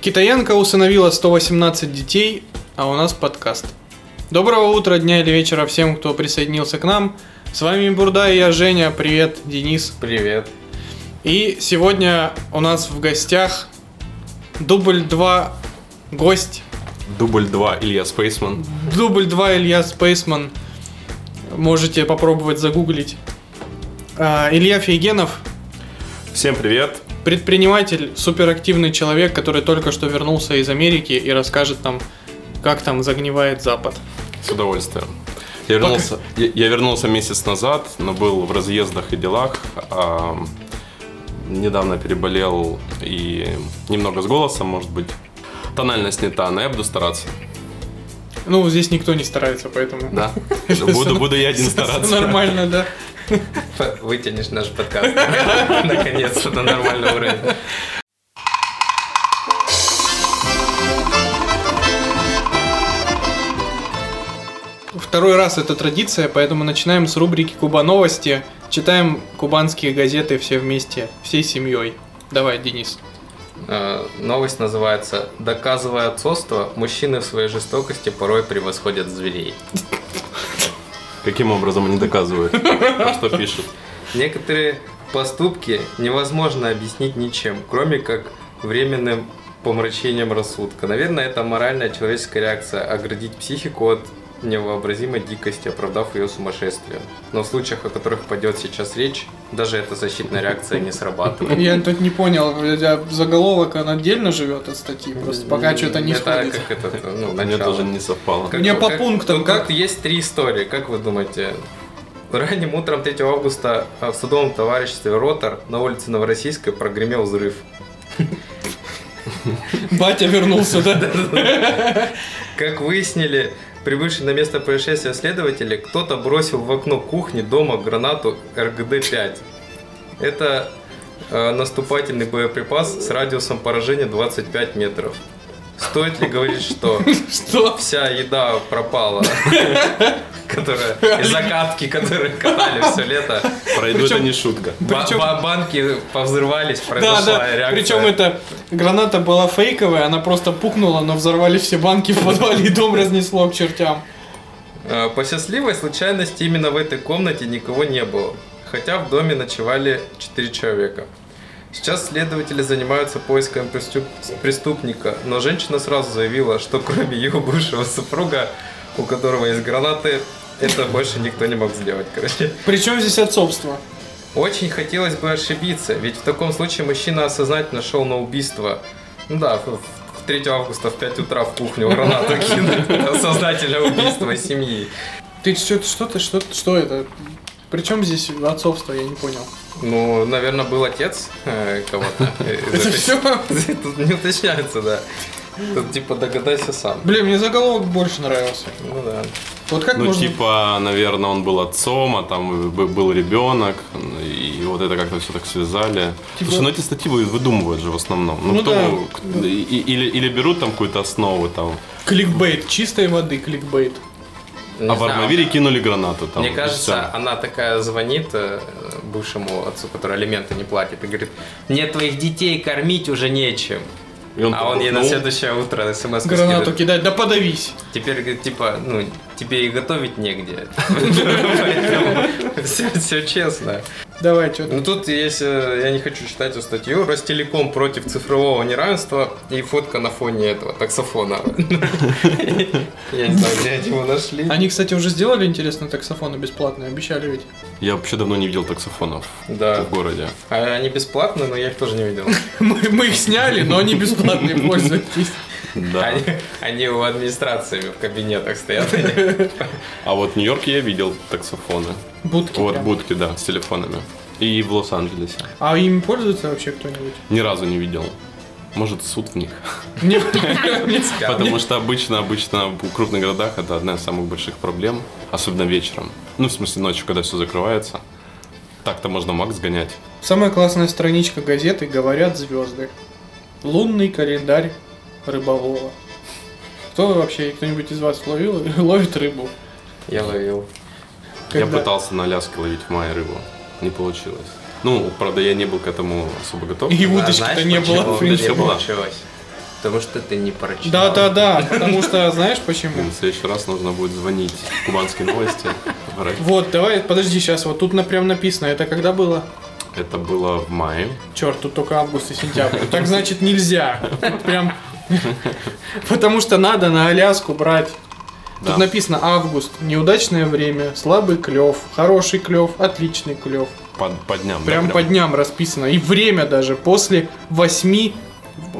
Китаянка усыновила 118 детей, а у нас подкаст. Доброго утра, дня или вечера всем, кто присоединился к нам. С вами Бурда и я, Женя. Привет, Денис. Привет. И сегодня у нас в гостях дубль 2 гость. Дубль 2 Илья Спейсман. Дубль 2 Илья Спейсман. Можете попробовать загуглить. А, Илья Фейгенов, Всем привет. Предприниматель, суперактивный человек, который только что вернулся из Америки и расскажет нам, как там загнивает Запад. С удовольствием. Я вернулся, я, я вернулся месяц назад, но был в разъездах и делах. а, недавно переболел и немного с голосом, может быть. Тональность не та, но я буду стараться. Ну, здесь никто не старается, поэтому... Да? Буду, буду я один стараться. Нормально, да. Вытянешь наш подкаст. Наконец-то на нормальный уровень. Второй раз это традиция, поэтому начинаем с рубрики Куба новости. Читаем кубанские газеты все вместе, всей семьей. Давай, Денис. Э, Новость называется «Доказывая отцовство, мужчины в своей жестокости порой превосходят зверей». Каким образом они доказывают? А что пишут? Некоторые поступки невозможно объяснить ничем, кроме как временным помрачением рассудка. Наверное, это моральная человеческая реакция – оградить психику от невообразимой дикости, оправдав ее сумасшествием. Но в случаях, о которых пойдет сейчас речь, даже эта защитная реакция не срабатывает. Я тут не понял, у тебя заголовок, он отдельно живет от статьи, просто пока что-то не это сходится. как это, ну, Мне начало. тоже не совпало. Мне по пунктам, как? как есть три истории, как вы думаете? Ранним утром 3 августа в судовом товариществе Ротор на улице Новороссийской прогремел взрыв. Батя вернулся, да? Как выяснили прибывшие на место происшествия следователи, кто-то бросил в окно кухни дома гранату РГД-5. Это э, наступательный боеприпас с радиусом поражения 25 метров. Стоит ли говорить, что Что? вся еда пропала, которая из закатки, которые катали все лето. Пройду Причем- это не шутка. Причем- ба- банки повзрывались, Да, произошла да. реакция. Причем это граната была фейковая, она просто пукнула, но взорвали все банки в подвале и дом разнесло к чертям. Э, По счастливой случайности именно в этой комнате никого не было, хотя в доме ночевали 4 человека. Сейчас следователи занимаются поиском преступ- преступника, но женщина сразу заявила, что кроме ее бывшего супруга, у которого есть гранаты, это больше никто не мог сделать, короче. Причем здесь отцовство? Очень хотелось бы ошибиться, ведь в таком случае мужчина осознательно шел на убийство. Ну да, в, в 3 августа в 5 утра в кухню гранату кинуть. Это Сознательное убийство семьи. Ты что, что ты, что, что это? Причем здесь отцовство, я не понял. Ну, наверное, был отец э, кого-то. Э, Это все? Тут не уточняется, да. Тут типа догадайся сам. Блин, мне заголовок больше нравился. Ну да. Вот как Ну, можно... типа, наверное, он был отцом, а там был ребенок, и вот это как-то все так связали. Типа- Слушай, ну эти статьи вы- выдумывают же в основном. Ну, Ну кто, да. к- и- или, или берут там какую-то основу, там, Кликбейт, чистой воды кликбейт. Не а в знаю. Армавире кинули гранату там. Мне кажется, всё. она такая звонит э, бывшему отцу, который алименты не платит, и говорит, мне твоих детей кормить уже нечем. И он а он ей на пухнул. следующее утро смс Гранату кидать, да подавись. Теперь, типа, ну, тебе и готовить негде. Все честно. Давай, что Ну тут есть, э, я не хочу читать эту статью, Ростелеком против цифрового неравенства и фотка на фоне этого таксофона. Я не знаю, где они его нашли. Они, кстати, уже сделали, интересно, таксофоны бесплатные, обещали ведь. Я вообще давно не видел таксофонов Да. в городе. А Они бесплатные, но я их тоже не видел. Мы, мы их сняли, но они бесплатные, пользуйтесь. Да. Они, они у администрации в кабинетах стоят. А вот в Нью-Йорке я видел таксофоны. Будки Вот прям. будки, да, с телефонами. И в Лос-Анджелесе. А ими пользуется вообще кто-нибудь? Ни разу не видел. Может, суд в них. Мне- Потому что обычно, обычно в крупных городах это одна из самых больших проблем, особенно вечером. Ну, в смысле, ночью, когда все закрывается. Так-то можно Макс гонять. Самая классная страничка газеты «Говорят звезды». Лунный календарь рыболова. Кто вообще, кто-нибудь из вас ловил, ловит рыбу? Я ловил. Я Когда? пытался на Аляске ловить в мае рыбу. Не получилось. Ну, правда, я не был к этому особо готов. И А удочки-то знаешь, не было, в принципе. не получилось? Потому что ты не прочитал. Да, да, да, потому что знаешь почему? В следующий раз нужно будет звонить в кубанские новости. Вот, давай, подожди, сейчас, вот тут прям написано, это когда было? Это было в мае. Черт, тут только август и сентябрь. Так значит нельзя. Прям. Потому что надо на Аляску брать. Тут написано август, неудачное время, слабый клев, хороший клев, отличный клев. По, по дням. да, Прям по дням расписано. И время даже после 8,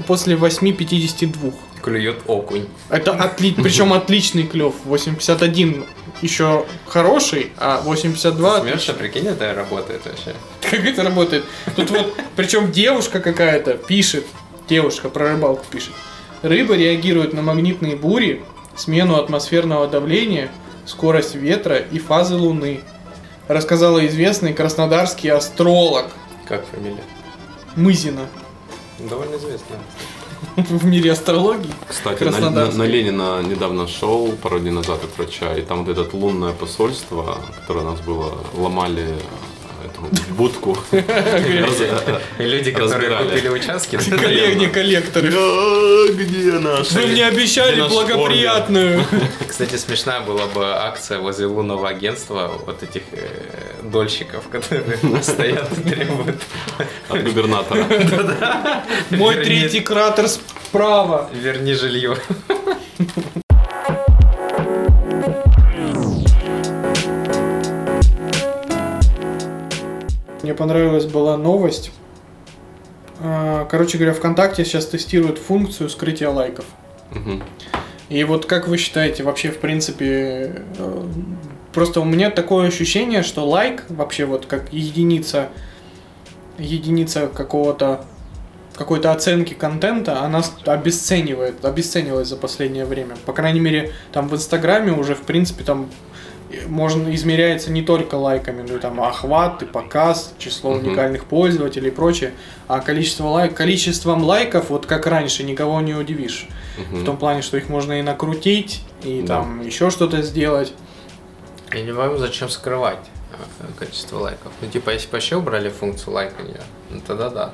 после 8.52. Клюет окунь. Это отли... причем отличный клев. 81 еще хороший, а 82 Смеешься, отличный. прикинь, это работает вообще. Как это работает? Тут вот, причем девушка какая-то пишет, девушка про рыбалку пишет. Рыбы реагируют на магнитные бури, смену атмосферного давления, скорость ветра и фазы Луны. Рассказала известный краснодарский астролог Как фамилия? Мызина Довольно известно. в мире астрологии. Кстати, на, на- на Ленина недавно шел пару дней назад от врача, и там вот это лунное посольство, которое у нас было, ломали эту будку. Люди, которые Разбирали. купили участки, Коллег, не коллекторы. «А, Где наш? Вы мне обещали благоприятную. Кстати, смешная была бы акция возле лунного агентства вот этих э, дольщиков, которые стоят и требуют. От губернатора. Мой третий кратер справа. Верни жилье. Мне понравилась была новость. А, Короче говоря, ВКонтакте сейчас тестируют функцию скрытия лайков. Мгм. И вот как вы считаете, вообще, в принципе, э, просто у меня такое ощущение, что лайк вообще вот как единица, единица какого-то какой-то оценки контента, она обесценивает, обесценивалась за последнее время. По крайней мере, там в Инстаграме уже, в принципе, там можно измеряется не только лайками, но и там охват, и показ, число Мгм. уникальных пользователей и прочее. А количество лайк, количеством лайков, вот как раньше, никого не удивишь. Мгм. В том плане, что их можно и накрутить, и Да. там еще что-то сделать. Я не пойму, зачем скрывать э, количество лайков. Ну, типа, если бы вообще убрали функцию лайкания, ну, тогда да.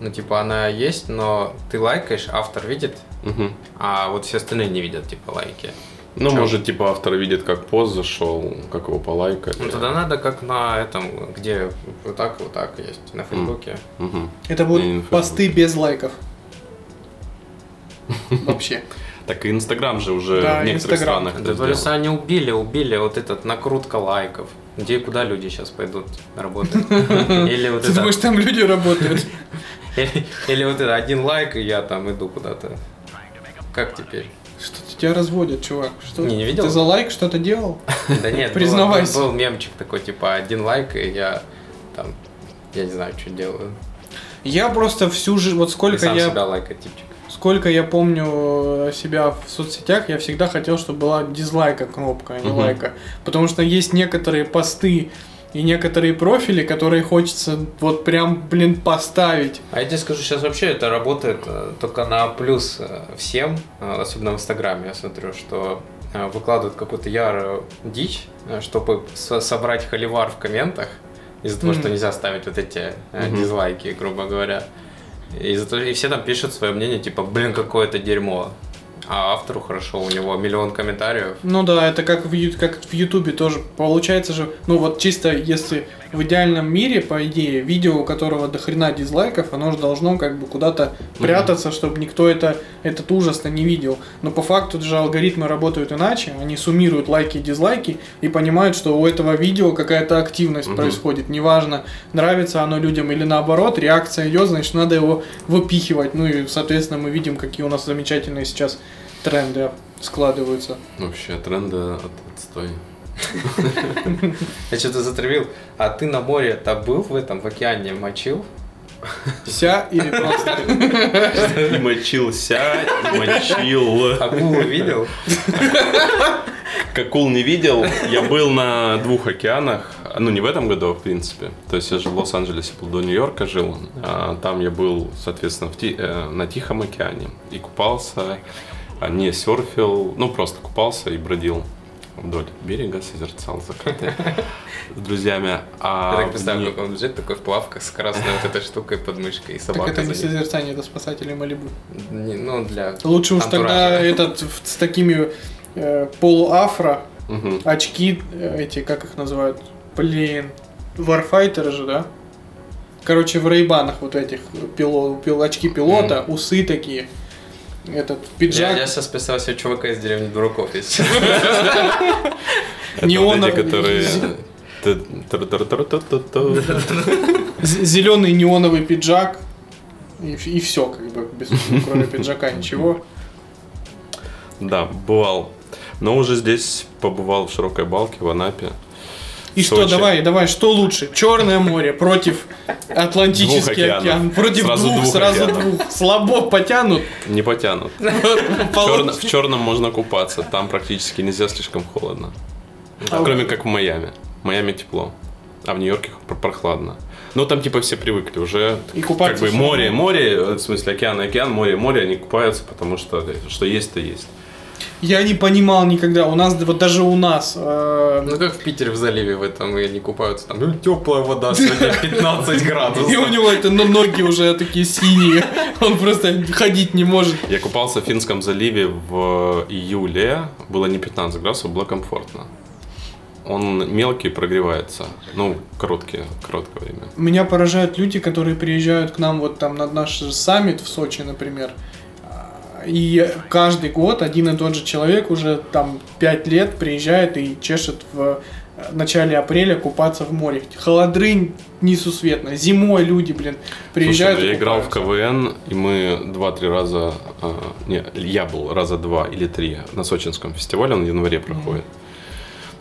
Ну, типа, она есть, но ты лайкаешь, автор видит, Мгм. а вот все остальные не видят, типа, лайки. Ну, Чё? может, типа автор видит, как пост зашел, как его полайкать. Ну, тогда надо как на этом, где вот так, вот так есть, на Фейсбуке. Мгм. Это будут не посты без лайков. Вообще. Так и Инстаграм же уже Да, в некоторых Инстаграм. странах Да это то они убили, убили вот этот накрутка лайков. Где и куда люди сейчас пойдут работать? Или вот Ты думаешь, там люди работают? или вот это один лайк, и я там иду куда-то. Как теперь? Тебя разводят, чувак. Что? Не, не видел? Ты за лайк что-то делал? Да нет, Признавайся. был, мемчик такой, типа, один лайк, и я там, я не знаю, что делаю. Я просто всю жизнь, вот сколько я, себя лайкать, типчик. сколько я помню э, себя в соцсетях, я всегда хотел, чтобы была дизлайка кнопка, а не лайка. Потому что есть некоторые посты и некоторые профили, которые хочется вот прям, блин, поставить. А я тебе скажу, сейчас вообще это работает э, только на плюс э, всем, э, особенно в Инстаграме, я смотрю, что выкладывают какую-то ярую дичь, чтобы со- собрать холивар в комментах, из-за того, Мгм. что нельзя ставить вот эти Мгм. дизлайки, грубо говоря. И, из-за того- и все там пишут свое мнение, типа, блин, какое это дерьмо. А автору хорошо, у него миллион комментариев. Ну да, это как в, как в Ютубе тоже. Получается же, ну вот чисто если в идеальном мире, по идее, видео, у которого до хрена дизлайков, оно же должно как бы куда-то прятаться, чтобы никто это, этот ужас-то не видел. Но по факту же алгоритмы работают иначе. Они суммируют лайки и дизлайки и понимают, что у этого видео какая-то активность Мгм. происходит. Неважно, нравится оно людям или наоборот, реакция идет, значит, надо его выпихивать. Ну и, соответственно, мы видим, какие у нас замечательные сейчас тренды складываются. Вообще, тренды от- отстой. Я что-то затравил. А ты на море-то был в этом, в океане мочил? Вся или просто? И мочился, и мочил. Акулу видел? Акул не видел. Я был на двух океанах. Ну, не в этом году, а в принципе. То есть я же в Лос-Анджелесе был до Нью-Йорка жил. А там я был, соответственно, в Ти- э, на Тихом океане. И купался, а не серфил. Ну, просто купался и бродил вдоль берега, созерцал закаты с друзьями. А Я так дни- как он лежит такой в плавках с красной вот этой штукой под мышкой и Так собака это не созерцание, это спасатели Малибу. Не, Ну, для Лучше уж тогда этот с такими э, полуафро, очки э, эти, как их называют? Блин, варфайтеры же, да? Короче, в рейбанах вот этих пило, пил, очки пилота, усы такие. Этот Я, пиджак. я сейчас представил себе чувака из деревни дураков, Неоновый- вот эти, которые... Зеленый неоновый пиджак. И, все, как бы, без кроме пиджака ничего. Да, бывал. Но уже здесь побывал в Широкой Балке, в Анапе. И что, Сочи. давай, давай, что лучше? Черное море против Атлантический океан. Против Сразу двух, двух сразу океанов. двух. Слабо потянут. Не потянут. В, черно- в черном можно купаться, там практически нельзя слишком холодно. А Кроме как в Майами. В Майами тепло, а в Нью-Йорке пр- прохладно. Ну там типа все привыкли уже. И купаться Как бы море, море, э, в смысле океан, океан, море, море, они купаются, потому что что есть, то есть. Я не понимал никогда. У нас, вот даже у нас, э, Ну, как в Питере в заливе в этом, и они купаются там. Ну, теплая вода, сегодня 15 градусов. и у него это ну, ноги уже такие синие. Он просто ходить не может. Я купался в Финском заливе в июле, было не 15 градусов, было комфортно. Он мелкий, прогревается. Ну, короткие, короткое время. Меня поражают люди, которые приезжают к нам вот там на наш саммит в Сочи, например. И каждый год один и тот же человек уже там 5 лет приезжает и чешет в начале апреля купаться в море. Холодрынь несусветно. Зимой люди, блин, приезжают. Слушай, я играл в. КВН, и мы два-три раза, а, не, я был раза два или три на Сочинском фестивале, он в январе проходит.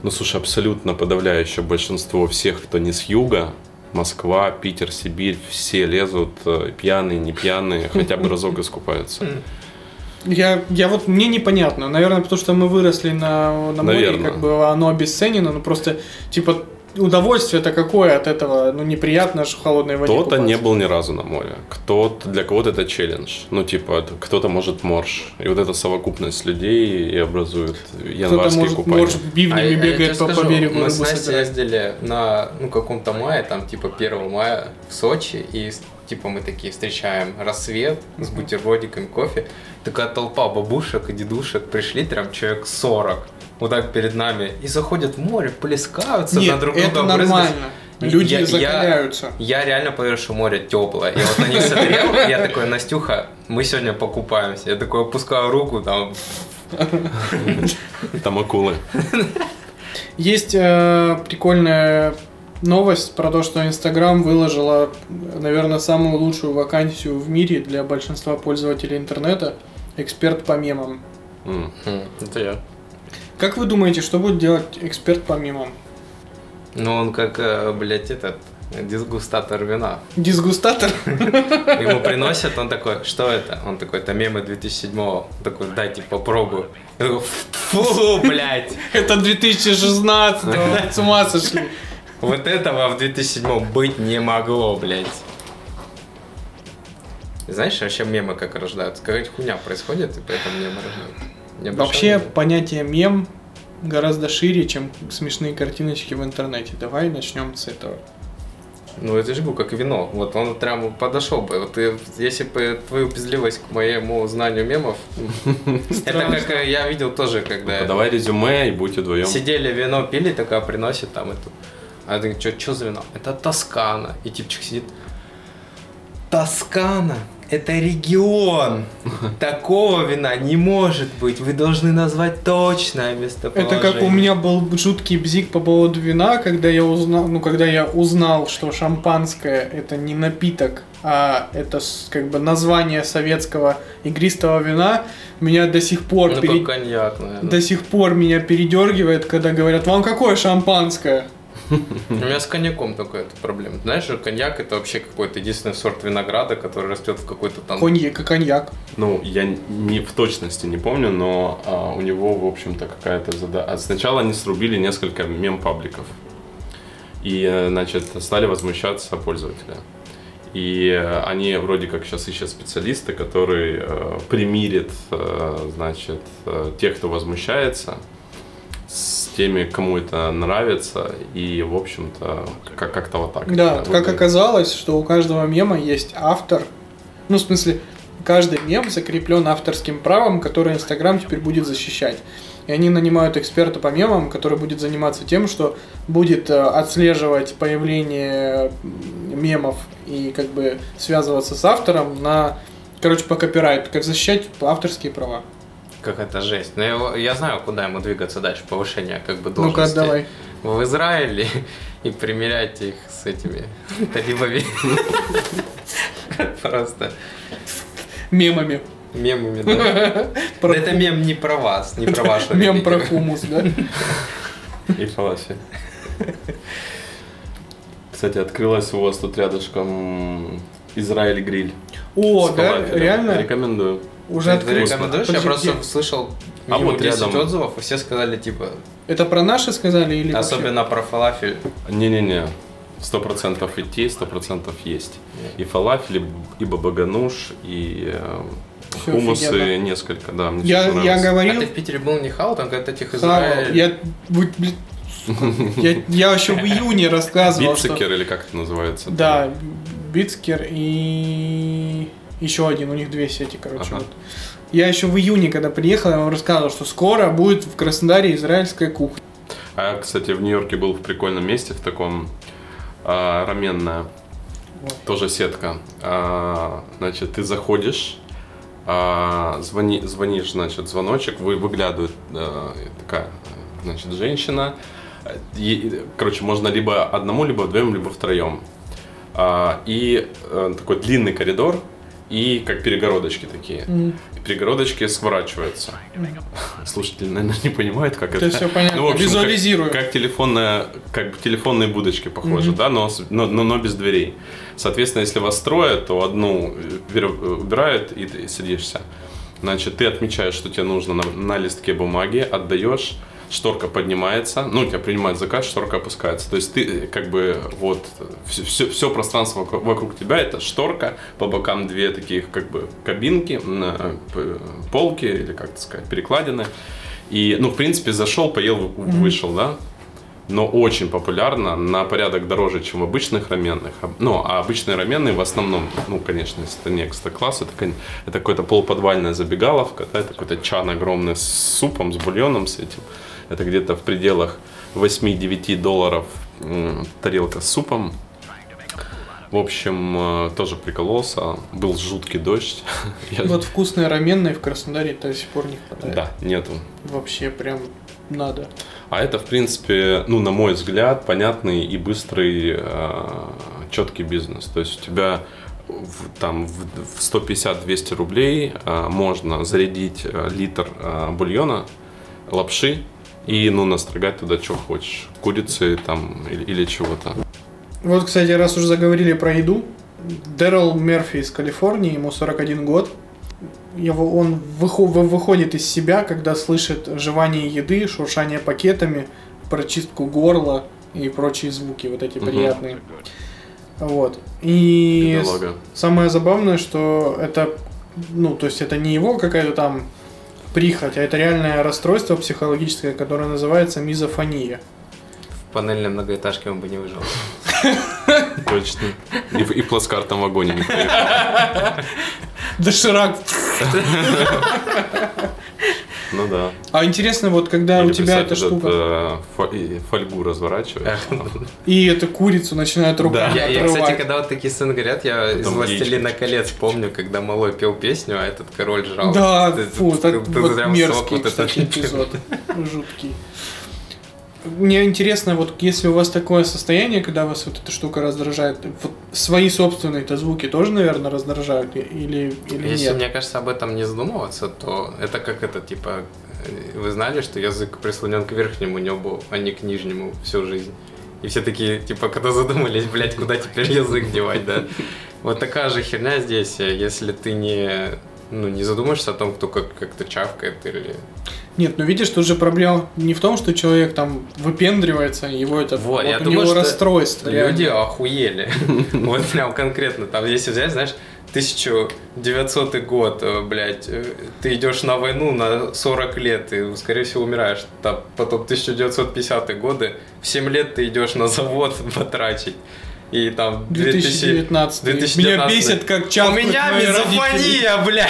Ну, слушай, абсолютно подавляющее большинство всех, кто не с юга, Москва, Питер, Сибирь, все лезут, э, пьяные, не пьяные, хотя бы разок искупаются. Я, я вот мне непонятно. Наверное, потому что мы выросли на, на море, как бы оно обесценено, ну просто типа удовольствие-то какое от этого? Ну неприятно же в холодной воде. Кто-то не был ни разу на море, кто-то, для кого-то это челлендж. Ну, типа, кто-то может морж. И вот эта совокупность людей и образует Кто-то январские может, купания. может бивнями А я- я бегает тебе по, по скажу, берегу Мы с Настей ездили на ну, каком-то мае, там типа 1 мая в Сочи, и типа мы такие встречаем рассвет с бутербродиками, кофе. Такая толпа бабушек и дедушек пришли, прям человек 40, вот так перед нами, и заходят в море, плескаются Нет, на друг это друга. брызгают. нормально. Люди Я- я- закаляются. Я реально поверил, что море теплое. Я вот на них смотрел, я такой, Настюха, мы сегодня покупаемся. Я такой опускаю руку, там, Там акулы. Есть э, прикольная новость про то, что Инстаграм выложила, наверное, самую лучшую вакансию в мире для большинства пользователей интернета. Эксперт по мемам. «Хм, это я. Как вы думаете, что будет делать эксперт по мемам? Ну, он как, э, блядь, этот, дисгустатор вина. Дисгустатор? Ему приносят, он такой, что это? Он такой, это мемы 2007-го. Он такой, дайте попробую. Я такой, Фу, блядь. Это 2016 с ума сошли. Вот этого в 2007 быть не могло, блядь. Знаешь, вообще мемы как рождаются? Какая-то хуйня происходит, и поэтому мемы рождаются. Вообще внимания? понятие мем гораздо шире, чем смешные картиночки в интернете. Давай начнем с этого. Ну, это же был как вино. Вот он прям подошел бы. Вот ты, если бы твою пиздливость к моему знанию мемов... Это как я видел тоже, когда... Подавай резюме и будьте вдвоем. Сидели, вино пили, такая приносит там эту. А я такой, что, что за вино? Это Тоскана. И типчик сидит. Тоскана. Это регион. Такого вина не может быть. Вы должны назвать точное местоположение. Это как у меня был жуткий бзик по поводу вина, когда я узнал, ну когда я узнал, что шампанское это не напиток, а это как бы название советского игристого вина, меня до сих пор Ну, пере- коньяк, наверное. до сих пор меня передергивает, когда говорят, вам какое шампанское? У меня с коньяком такая эта проблема. Знаешь, коньяк это вообще какой-то единственный сорт винограда, который растет в какой-то там... Коньяк, а коньяк. Ну, я не в точности не помню, но а, у него, в общем-то, какая-то задача. Сначала они срубили несколько мем-пабликов. И, э, значит, стали возмущаться пользователи. И э, они вроде как сейчас ищут специалиста, который э, примирит, э, значит, э, тех, кто возмущается, с теми, кому это нравится, и, в общем-то, как- как-то вот так. Да, это как оказалось, что у каждого мема есть автор. Ну, в смысле, каждый мем закреплен авторским правом, которое Инстаграм теперь будет защищать. И они нанимают эксперта по мемам, который будет заниматься тем, что будет э, отслеживать появление мемов и как бы связываться с автором на, короче, по копирайту, как защищать авторские права. Как это жесть. Но я, я знаю, куда ему двигаться дальше, повышение как бы Ну-ка, должности. давай. В Израиле и примерять их с этими талибами. Просто Мемами. мемами, да. Про Это мем не про вас, не про вашу Мем про хумус, да? И фалафель. Кстати, открылась у вас тут рядышком Израиль гриль. О, да, реально? Рекомендую. Уже Ты открылось. рекомендуешь? Я просто слышал А вот 10 рядом. отзывов, и все сказали, типа, Это про наши сказали или вообще? особенно про фалафель. Не-не-не. Сто процентов идти, сто процентов есть. И фалафель, и бабагануш, и э, Всё хумусы офигенно. несколько, да. мне Я, я нравится. А говорил, ты в Питере был не хау, там тихо Хавал. Израиль. Я, я, я еще в июне рассказывал, что... Бицикер или как это называется? Да, Бицкер и еще один, у них две сети, короче. Ага. Вот. Я еще в июне, когда приехал, я вам рассказывал, что скоро будет в Краснодаре израильская кухня. А я, кстати, в Нью-Йорке был в прикольном месте, в таком а, раменная, Вот. тоже сетка. А, значит, ты заходишь, а, звони, звонишь, значит, звоночек, вы, выглядывает а, такая, значит, женщина. И, короче, можно либо одному, либо вдвоем, либо втроем. А, и э, такой длинный коридор, и как перегородочки такие. И перегородочки сворачиваются. Слушатели, наверное, не понимают, как Это это. все понятно. Ну, в общем, Визуализирую. Как, как телефонная, как телефонные будочки похожи, да, но, но, но, но без дверей. Соответственно, если вас трое, то одну берё- убирают и ты сидишься. Значит, ты отмечаешь, что тебе нужно на, на листке бумаги, отдаешь, шторка поднимается, ну, тебя принимает заказ, шторка опускается. То есть ты э, как бы вот все, все, пространство вокруг, вокруг тебя это шторка, по бокам две таких как бы кабинки, п- полки или как это сказать, перекладины. И, ну, в принципе, зашел, поел, вышел, да? но очень популярно, на порядок дороже, чем в обычных раменных. Ну, а обычные раменные в основном, ну, конечно, если это не экстра-класс, это, кон- это какая-то полуподвальная забегаловка, да, это какой-то чан огромный с супом, с бульоном с этим. Это где-то в пределах 8-9 долларов тарелка с супом. В общем, э, тоже прикололся. Был жуткий дождь. Вот вкусные раменные в Краснодаре до сих пор не хватает. Да, нету. Вообще прям надо. А это, в принципе, ну, на мой взгляд, понятный и быстрый, четкий бизнес. То есть у тебя в, там в в 150-200 рублей э, можно зарядить э, литр э, бульона, лапши и, ну, настрогать туда, что хочешь. Курицы там или, или чего-то. Вот, кстати, раз уже заговорили про еду, Дэрил Мерфи из Калифорнии, ему 41 год. Его, он выхо- вы- выходит из себя, когда слышит жевание еды, шуршание пакетами, прочистку горла и прочие звуки, вот эти Мгм. приятные. Вот. И Бедолага. самое забавное, что это, ну, то есть это не его какая-то там прихоть, а это реальное расстройство психологическое, которое называется мизофония. В панельной многоэтажке он бы не выжил. Точно. И, в- и в плацкартном вагоне. не. Доширак. Ну да. А интересно, вот когда Или у тебя эта штука, э, фольгу разворачиваешь. и эту курицу начинают руками Я, я, кстати, когда вот такие сцены говорят, я из «Властелина яичко. колец» помню, когда малой пел песню, а этот король жрал. Да, фу, так вот мерзкий, вот этот. кстати, эпизод. Жуткий. Мне интересно, вот если у вас такое состояние, когда вас вот эта штука раздражает, вот свои собственные-то звуки тоже, наверное, раздражают? Или, или Если, нет? мне кажется, об этом не задумываться, то это как это, типа, э, вы знали, что язык прислонен к верхнему небу, а не к нижнему всю жизнь? И все такие, типа, когда задумались, блядь, куда теперь язык девать, да? Вот такая же херня здесь, э, если ты не, ну, не задумаешься о том, кто как, как-то чавкает или... Нет, ну видишь, тут же проблема не в том, что человек там выпендривается, его это Вот, я у думаю, него что расстройство. реально. Люди охуели. Вот прям конкретно. Там если взять, знаешь, 1900 год, э, блядь, э, ты идешь на войну на 40 лет, и, скорее всего, умираешь. Там, потом 1950 годы, в 7 лет ты идешь на завод потрачить и там 2019. 2019. Меня бесит, как часто. У меня мизофония, бля.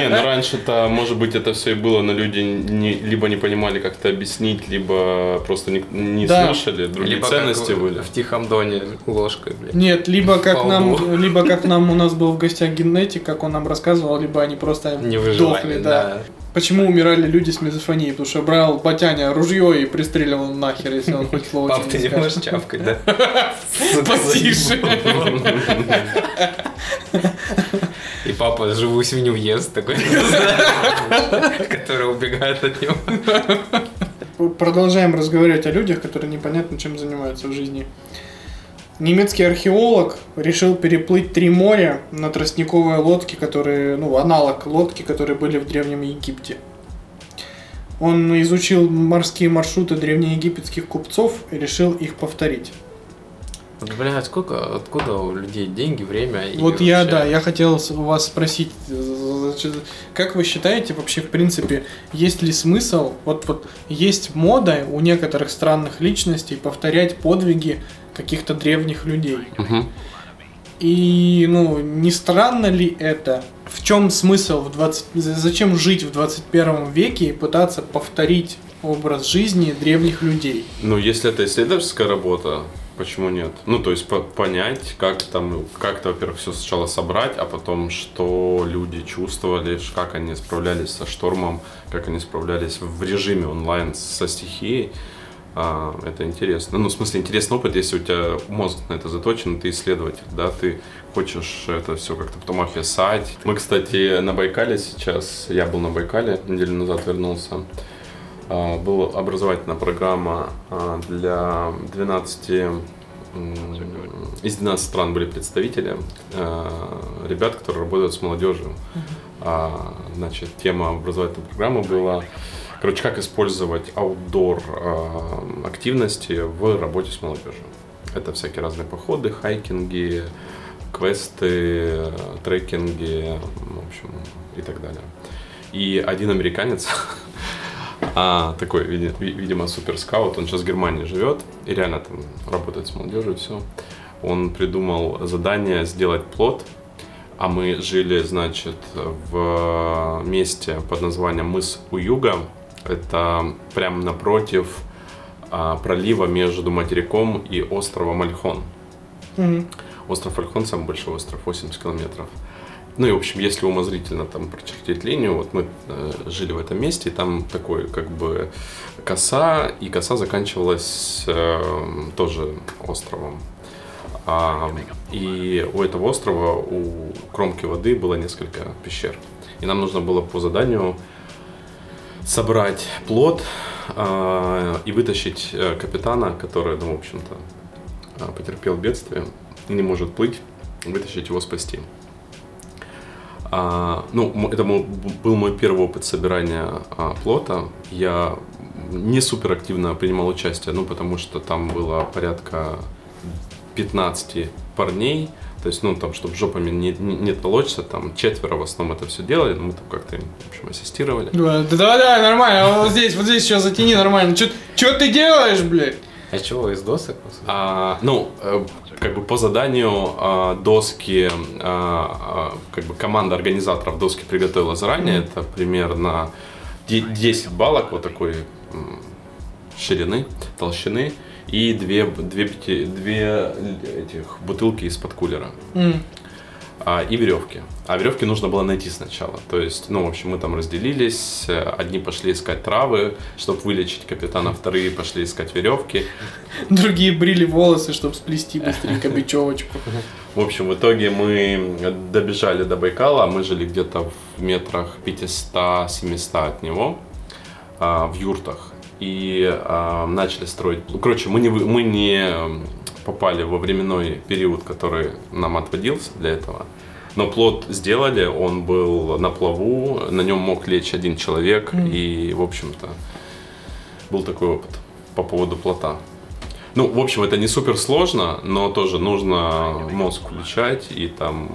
Не, ну раньше-то, может быть, это все и было, но люди не, либо не понимали, как это объяснить, либо просто не, не да. слышали, другие либо ценности были. В тихом доне ложкой, бля. Нет, либо как нам, либо как нам у нас был в гостях генетик, как он нам рассказывал, либо они просто не выживали, да. да. Почему умирали люди с мизофонией? Потому что брал Батяня ружье и пристреливал нахер, если он хоть слово Пап, ты не можешь чавкать, да? Потише. И папа живую свинью ест такой, который убегает от него. Продолжаем разговаривать о людях, которые непонятно чем занимаются в жизни. Немецкий археолог решил переплыть три моря на тростниковой лодке, которые, ну, аналог лодки, которые были в Древнем Египте. Он изучил морские маршруты древнеегипетских купцов и решил их повторить. Бля, сколько, откуда у людей деньги, время? И вот я, да, я хотел у вас спросить, как вы считаете вообще, в принципе, есть ли смысл, вот, вот есть мода у некоторых странных личностей повторять подвиги каких-то древних людей. Угу. И, ну, не странно ли это? В чем смысл в 20... Зачем жить в 21 веке и пытаться повторить образ жизни древних людей? Ну, если это исследовательская работа, почему нет? Ну, то есть по понять, как там, как-то, во-первых, все сначала собрать, а потом, что люди чувствовали, как они справлялись со штормом, как они справлялись в режиме онлайн со стихией. А, это интересно. Ну, в смысле, интересный опыт, если у тебя мозг на это заточен, ты исследователь, да, ты хочешь это все как-то потом описать. Мы, кстати, на Байкале сейчас, я был на Байкале, неделю назад вернулся, а, была образовательная программа а, для 12 из 12 стран были представители, ребят, которые работают с молодежью. Значит, тема образовательной программы была Короче, как использовать аутдор э, активности в работе с молодежью. Это всякие разные походы, хайкинги, квесты, трекинги, в общем, и так далее. И один американец, а, такой, видимо, суперскаут, он сейчас в Германии живет и реально там работает с молодежью, все. Он придумал задание сделать плод, а мы жили, значит, в месте под названием мыс у юга, это прямо напротив а, пролива между материком и островом Альхон. Mm-hmm. Остров Альхон самый большой остров, 80 километров. Ну и, в общем, если умозрительно там прочертить линию, вот мы э, жили в этом месте, и там такой как бы коса, и коса заканчивалась э, тоже островом. А, и у этого острова, у кромки воды было несколько пещер. И нам нужно было по заданию собрать плод э, и вытащить э, капитана, который, ну, в общем-то, э, потерпел бедствие не может плыть, вытащить его спасти. А, ну, это был мой первый опыт собирания а, плота. Я не супер активно принимал участие, ну, потому что там было порядка 15 парней, то есть, ну, там, чтобы жопами не, не, не толочься, там, четверо в основном это все делали, но мы там как-то, в общем, ассистировали. Да, да, да, нормально, а вот здесь, вот здесь еще затяни нормально. Что ты делаешь, блядь? А чего, из досок? А, ну, э, как бы по заданию а, доски, а, как бы команда организаторов доски приготовила заранее, это примерно 10 балок вот такой ширины, толщины и две, две, две этих бутылки из-под кулера. Mm. А, и веревки. А веревки нужно было найти сначала. То есть, ну, в общем, мы там разделились. Одни пошли искать травы, чтобы вылечить капитана, вторые пошли искать веревки. Другие брили волосы, чтобы сплести быстренько бечевочку. В общем, в итоге мы добежали до Байкала. Мы жили где-то в метрах 500-700 от него, а, в юртах и э, начали строить. Короче, мы не, мы не попали во временной период, который нам отводился для этого. Но плод сделали, он был на плаву, на нем мог лечь один человек, mm. и, в общем-то, был такой опыт по поводу плота. Ну, в общем, это не супер сложно, но тоже нужно мозг включать и там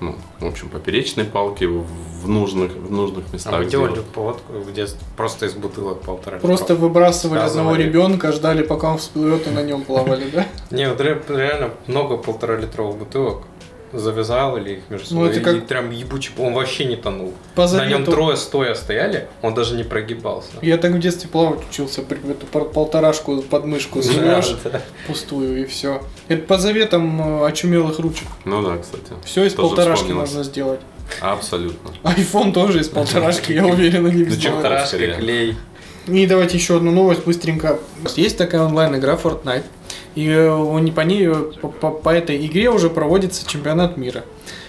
ну, в общем, поперечной палки в нужных, в нужных А местах вы делали сделать. поводку в детстве просто из бутылок полтора Просто литров? выбрасывали одного Связывали. ребенка, ждали, пока он всплывет, и на нем плавали, да? Не, реально много полтора литровых бутылок завязал или их между Ну, собой. это и как- прям ебучий, он вообще не тонул. По На нем трое стоя стояли, он даже не прогибался. Я так в детстве плавать учился, эту пол- полторашку под мышку суешь Да, да. пустую и все. Это по заветам э, очумелых ручек. Ну да, кстати. Все из Тоже полторашки можно сделать. Абсолютно. Айфон тоже из полторашки, я уверен, они Ну? Тарашка, скорее. клей. И давайте еще одну новость быстренько. Есть такая онлайн-игра Fortnite. И э, он- по ней, э, по, по- по этой игре уже проводится чемпионат мира.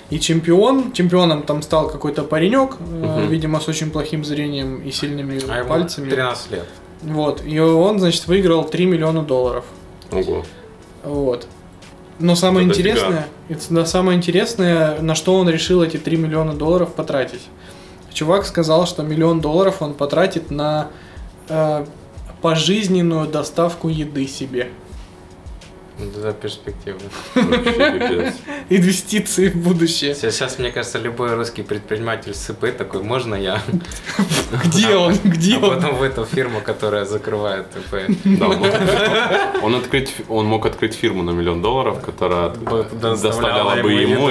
И чемпион, чемпионом там стал какой-то паренек, Мгм. видимо, с очень плохим зрением и сильными А ему пальцами. 13 лет. Вот. И он, значит, выиграл 3 миллиона долларов. Ого. Вот. Но самое Это интересное, это, да, самое интересное, на что он решил эти 3 миллиона долларов потратить. Чувак сказал, что миллион долларов он потратит на э, пожизненную доставку еды себе. Вообще пипец. Инвестиции в будущее. Сейчас, мне кажется, любой русский предприниматель СП такой, можно я? Где он? Где А он? потом в эту фирму, которая закрывает ТП. Он, открыть, он мог открыть фирму на миллион долларов, которая доставляла бы ему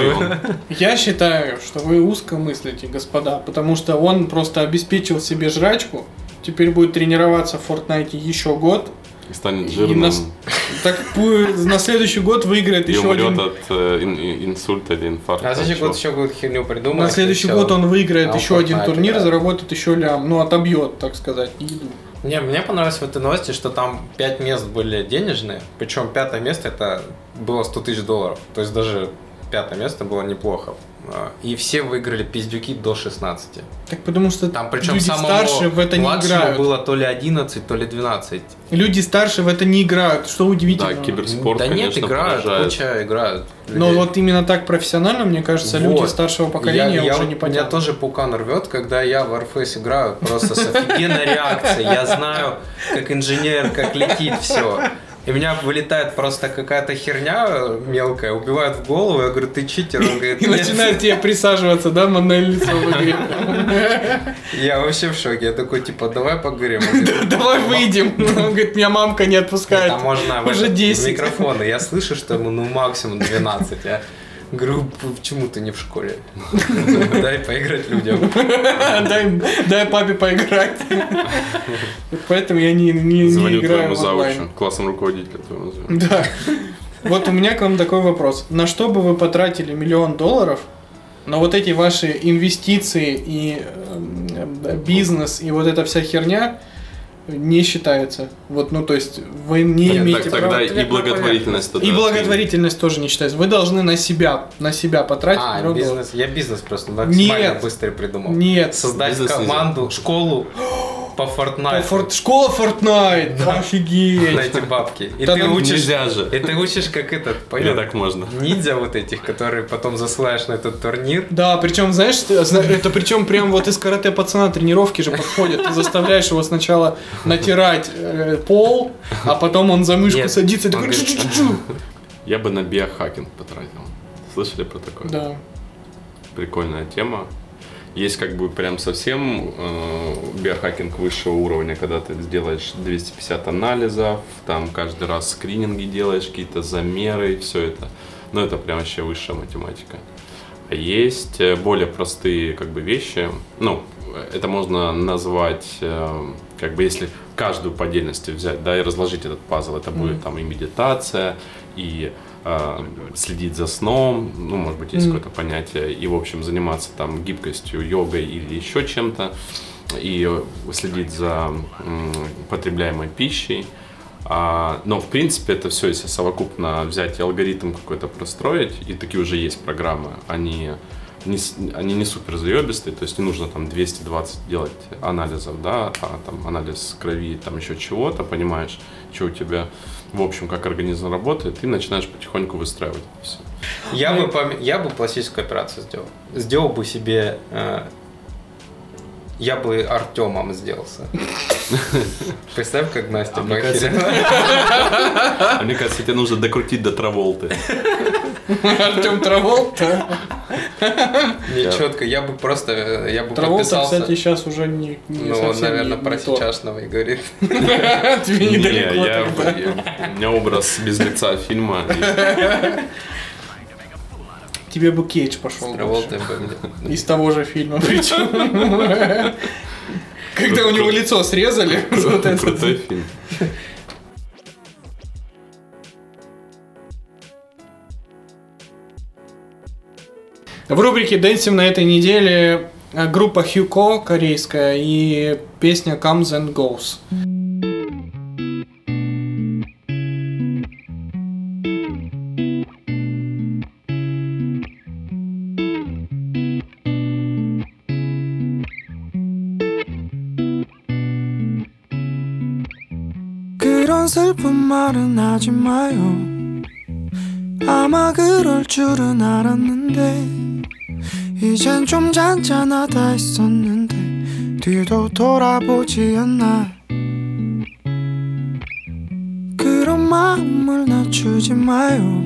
Я считаю, что вы узко мыслите, господа, потому что он просто обеспечил себе жрачку, теперь будет тренироваться в Fortnite еще год, станет И жирным нас- так пу- на следующий год выиграет и еще умрет один. от э, ин- ин- инсульта или инфаркта. А следующий Чего? год еще какую-то херню придумать. На следующий и год он выиграет А, еще один турнир, да. заработает еще лям, ну отобьет, так сказать, еду. Не, мне понравилось в этой новости, что там 5 мест были денежные, причем пятое место это было 100 тысяч долларов. То есть даже пятое место было неплохо. А, И все выиграли пиздюки до 16. Так потому что Там причем люди самому старше в это не играют. было то ли 11, то ли 12. Люди старше в это не играют, что удивительно. Да, киберспорт, да нет, конечно, играют, поражает. куча играют. Но людей. вот именно так профессионально, мне кажется, люди Вот. старшего поколения я, я уже не Меня потянут. тоже пукан рвет, когда я в Warface играю, просто с офигенной реакцией. Я знаю, как инженер, как летит все. И у меня вылетает просто какая-то херня мелкая, убивает в голову, я говорю, ты читер? Он говорит, И начинает тебе присаживаться, да, модное лицо в игре. Я вообще в шоке, я такой, типа, давай поговорим. Давай выйдем. Он говорит, меня мамка не отпускает. Там можно Уже этот- в 10. микрофоны. Я слышу, что ему ну максимум 12. Говорю, почему ты не в школе? Дай поиграть людям. Дай, дай папе поиграть. Поэтому я не, не, не Звоню играю твоему завучу, классному руководителю твоему. Да. Вот у меня к вам такой вопрос. На что бы вы потратили миллион долларов, но вот эти ваши инвестиции и э, бизнес и вот эта вся херня не считается. Вот, ну, то есть вы не Так, имеете так, права... тогда и благотворительность тогда И благотворительность тоже не считается. Вы должны на себя, на себя потратить А, долларов. бизнес. Я бизнес просто максимально Нет. быстро придумал. Нет. Создать Бизнес нельзя. команду, школу по По Fortnite. Форт- Школа Fortnite! На Офигеть! эти бабки. И Да ты там учишь... Нельзя же. И ты учишь, как этот, Или понял? так можно. Ниндзя вот этих, которые потом засылаешь на этот турнир. Да, причем, знаешь, это причем прям вот из карате пацана тренировки же подходят. Ты заставляешь его сначала натирать э, пол, а потом он за мышку Нет, садится и он такой говорит, чу-чу-чу. Я бы на биохакинг потратил. Слышали про такое? Да. Прикольная тема. Есть как бы прям совсем э, биохакинг высшего уровня, когда ты сделаешь 250 анализов, там каждый раз скрининги делаешь, какие-то замеры, все это. Но это прям вообще высшая математика. А есть э, более простые как бы вещи. Ну, это можно назвать, э, как бы если каждую по отдельности взять, да, и разложить этот пазл, это будет там и медитация, и следить за сном, ну, может быть, есть Мгм. какое-то понятие, и, в общем, заниматься там гибкостью, йогой или еще чем-то, и следить за потребляемой пищей. А, но, в принципе, это все, если совокупно взять и алгоритм какой-то простроить, и такие уже есть программы, они не, они не супер заебистые, то есть не нужно там 220 делать анализов, да, а там анализ крови, там еще чего-то, понимаешь, что у тебя, в общем, как организм работает, и начинаешь потихоньку выстраивать все. Я Ну, бы, я бы пластическую операцию сделал. Сделал бы себе... э, я бы Артемом сделался. Представь, как Настя А мне кажется. А мне кажется, тебе нужно докрутить до траволты. Артем Траволта. Не четко, я бы просто, я бы Траволта, подписался. кстати, сейчас уже не, не Ну, он, наверное, не- про не то. сейчасного и говорит. Тебе Не, недалеко я- тогда. я- у меня образ без лица фильма. Тебе бы Кейдж пошел. Из того же фильма причем. Когда у него лицо срезали. вот это. Крутой фильм. В рубрике «Дэнсим» на этой неделе э, группа Хьюко корейская и песня «Comes and Goes». 슬픈 말은 하지 마요. 아마 그럴 줄은 알았는데, 이젠 좀 잔잔하다 했었는데, 뒤도 돌아보지 않나. 그런 마음을 낮추지 마요.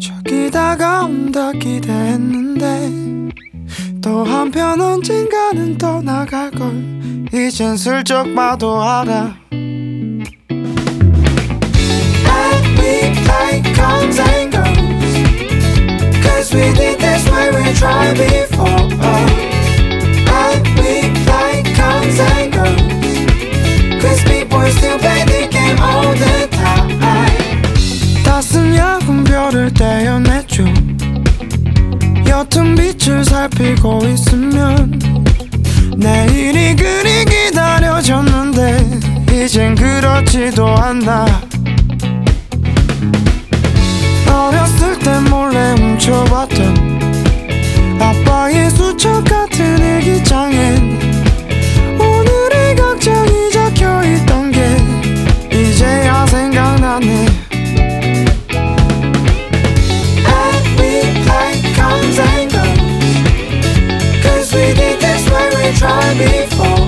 저기 다가온다 기대했는데, 또 한편 언젠가는 떠나갈 걸. 이젠 슬쩍 봐도 알아. Comes and goes Cause we did this way we tried before And we play comes and goes Cause people still play the game all the time 따스한 야근 별을 떼어내죠 옅은 빛을 살피고 있으면 내일이 그리 기다려졌는데 이젠 그렇지도 않아 때 몰래 훔쳐봤던 아빠의 수첩 같은 일기장엔 오늘의 걱정이 적혀있던 게 이제야 생각나네 tried before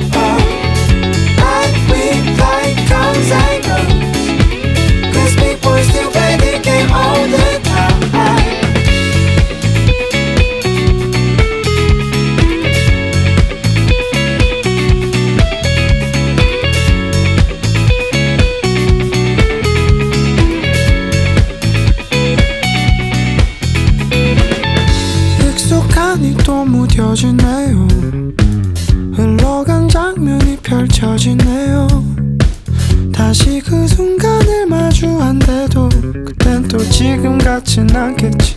neanche c'è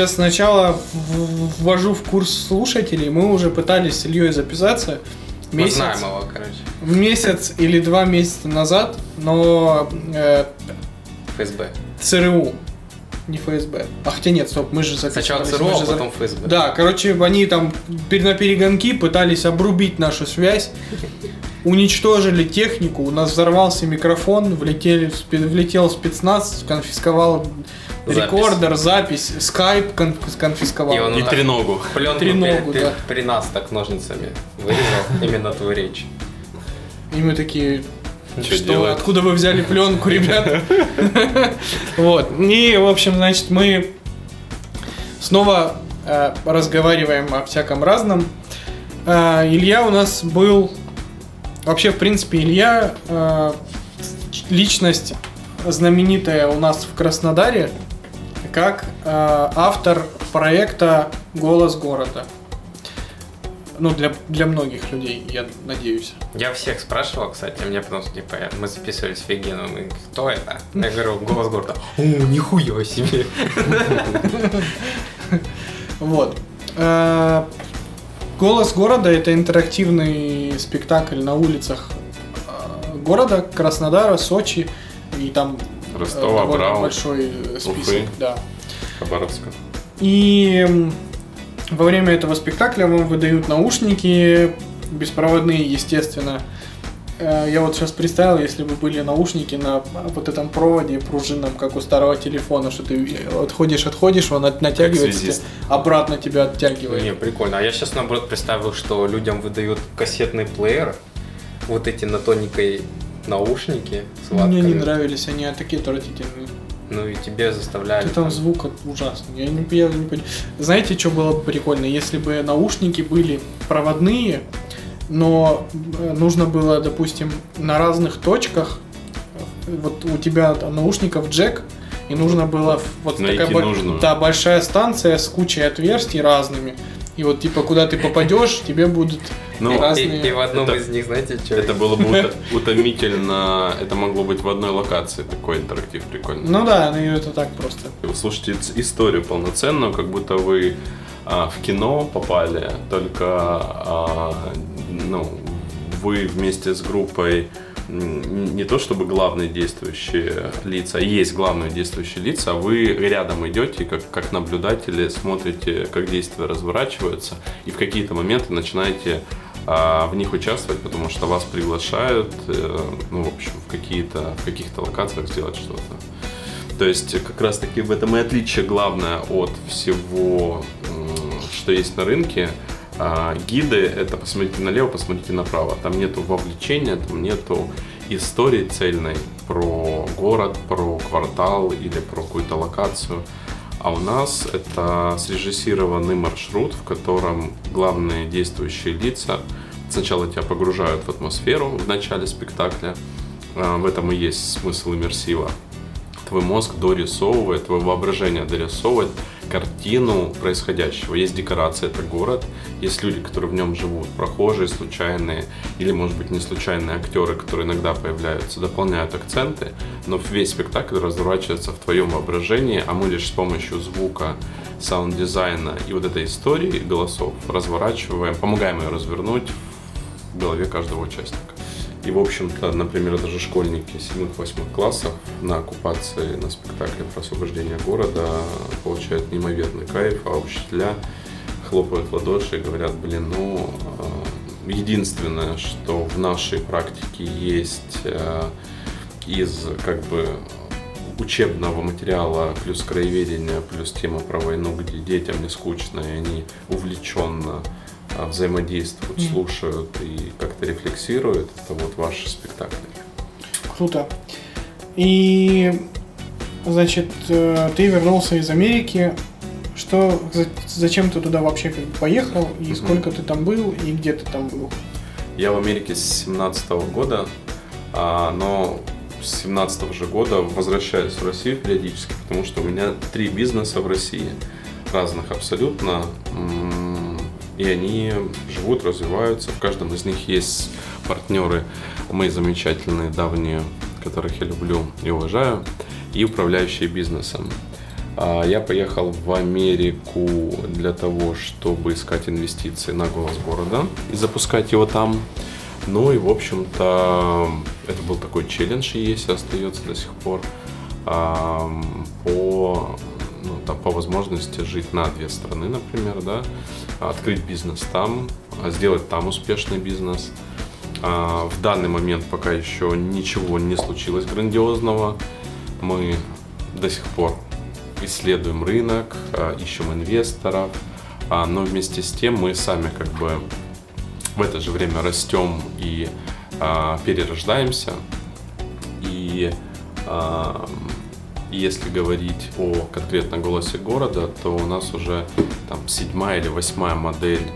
Сейчас сначала ввожу в курс слушателей. Мы уже пытались с Ильей записаться Мы месяц, знаем его, короче. месяц или два месяца назад, но э, ФСБ. ЦРУ, не ФСБ. А хотя нет, стоп, мы же Сначала записывались. ЦРУ, мы а же потом ФСБ. Да, короче, они там на перегонки пытались обрубить нашу связь. уничтожили технику, у нас взорвался микрофон, влетели, влетел спецназ, конфисковал Запись. рекордер, запись, скайп кон- конфисковал. И он- И треногу. Пленку Треногу, при, да. при- при нас так ножницами вырезал именно твою речь. И мы такие, что, делать? откуда вы взяли пленку, ребят? Вот. И, в общем, значит, мы снова э, разговариваем о всяком разном. Э, Илья у нас был... Вообще, в принципе, Илья э, личность знаменитая у нас в Краснодаре как э, автор проекта «Голос города». Ну, для, для многих людей, я надеюсь. Я всех спрашивал, кстати, мне потом, типа, мы записывались с Фигином, и кто это? Я говорю, голос города. О, нихуя себе. Вот. Э, Голос города это интерактивный спектакль на улицах э, города Краснодара, Сочи и там Ростова, довольно Брау, большой э, список. Уфы. Да. Хабаровска. И во время этого спектакля вам выдают наушники беспроводные, естественно. Э, Я вот сейчас представил, если бы были наушники на вот этом проводе пружинном, как у старого телефона, что ты отходишь, отходишь, он от- натягивается, обратно тебя оттягивает. Не, прикольно. А я сейчас, наоборот, представил, что людям выдают кассетный плеер, вот эти на тоненькой наушники с Мне не нравились, они такие отвратительные. Ну и тебе заставляли. Ты там звук от- ужасный. Я не, я не понимаю. Знаете, что было бы прикольно? Если бы наушники были проводные, но э, нужно было, допустим, на разных точках. э, Вот у тебя там наушников джек, и нужно было вот Найти такая нужную. да, большая станция с кучей отверстий разными. И вот типа куда ты попадешь, тебе будут Ну, И, разные. и в одном Это- из них, знаете, что? Это было бы уто- утомительно. Это могло быть в одной локации. Такой интерактив прикольный. Ну да, ну и это так просто. Вы слушаете историю полноценную, как будто вы а, в кино попали, только а, ну, вы вместе с группой не то чтобы главные действующие лица, есть главные действующие лица, а вы рядом идете, как, как наблюдатели, смотрите, как действия разворачиваются, и в какие-то моменты начинаете а, в них участвовать, потому что вас приглашают, э, ну, в общем, в какие-то в каких-то локациях сделать что-то. То есть как раз таки в этом и отличие главное от всего, что есть на рынке. А, Гиды это посмотрите налево, посмотрите направо. Там нету вовлечения, там нету истории цельной про город, про квартал или про какую-то локацию. А у нас это срежиссированный маршрут, в котором главные действующие лица сначала тебя погружают в атмосферу в начале спектакля. А, В этом и есть смысл иммерсива твой мозг дорисовывает, твое воображение дорисовывает картину происходящего. Есть декорации, это город, есть люди, которые в нем живут, прохожие, случайные, или, может быть, не случайные актеры, которые иногда появляются, дополняют акценты, но весь спектакль разворачивается в твоем воображении, а мы лишь с помощью звука, саунд-дизайна и вот этой истории голосов разворачиваем, помогаем ее развернуть в голове каждого участника. И, в общем-то, например, даже школьники 7-8 классов на оккупации на спектакле про освобождение города получают неимоверный кайф, а учителя хлопают в ладоши и говорят, блин, ну, э, единственное, что в нашей практике есть э, из, как бы, учебного материала плюс краеведения, плюс тема про войну, где детям не скучно, и они увлеченно а, взаимодействуют, слушают и как-то рефлексируют, это вот ваши спектакли. Круто. И, значит, э, ты вернулся из Америки. Что, за- зачем ты туда вообще как бы поехал? И сколько ты там был? И где ты там был? Я в Америке с 17 года, а, но с 17 же года возвращаюсь в Россию периодически, потому что у меня три бизнеса в России, разных абсолютно, и они живут, развиваются. В каждом из них есть партнеры, мои замечательные, давние, которых я люблю и уважаю, и управляющие бизнесом. А, Я поехал в Америку для того, чтобы искать инвестиции на голос города и запускать его там. Ну и, в общем-то, это был такой челлендж и есть, остается до сих пор ам, по, ну, там, по возможности жить на две страны, например, да, открыть бизнес там, а сделать там успешный бизнес. А, В данный момент пока еще ничего не случилось грандиозного. Мы до сих пор исследуем рынок, а, ищем инвесторов, а, но вместе с тем мы сами как бы в это же время растем и а, перерождаемся. И а, если говорить о конкретно голосе города, то у нас уже там седьмая или восьмая модель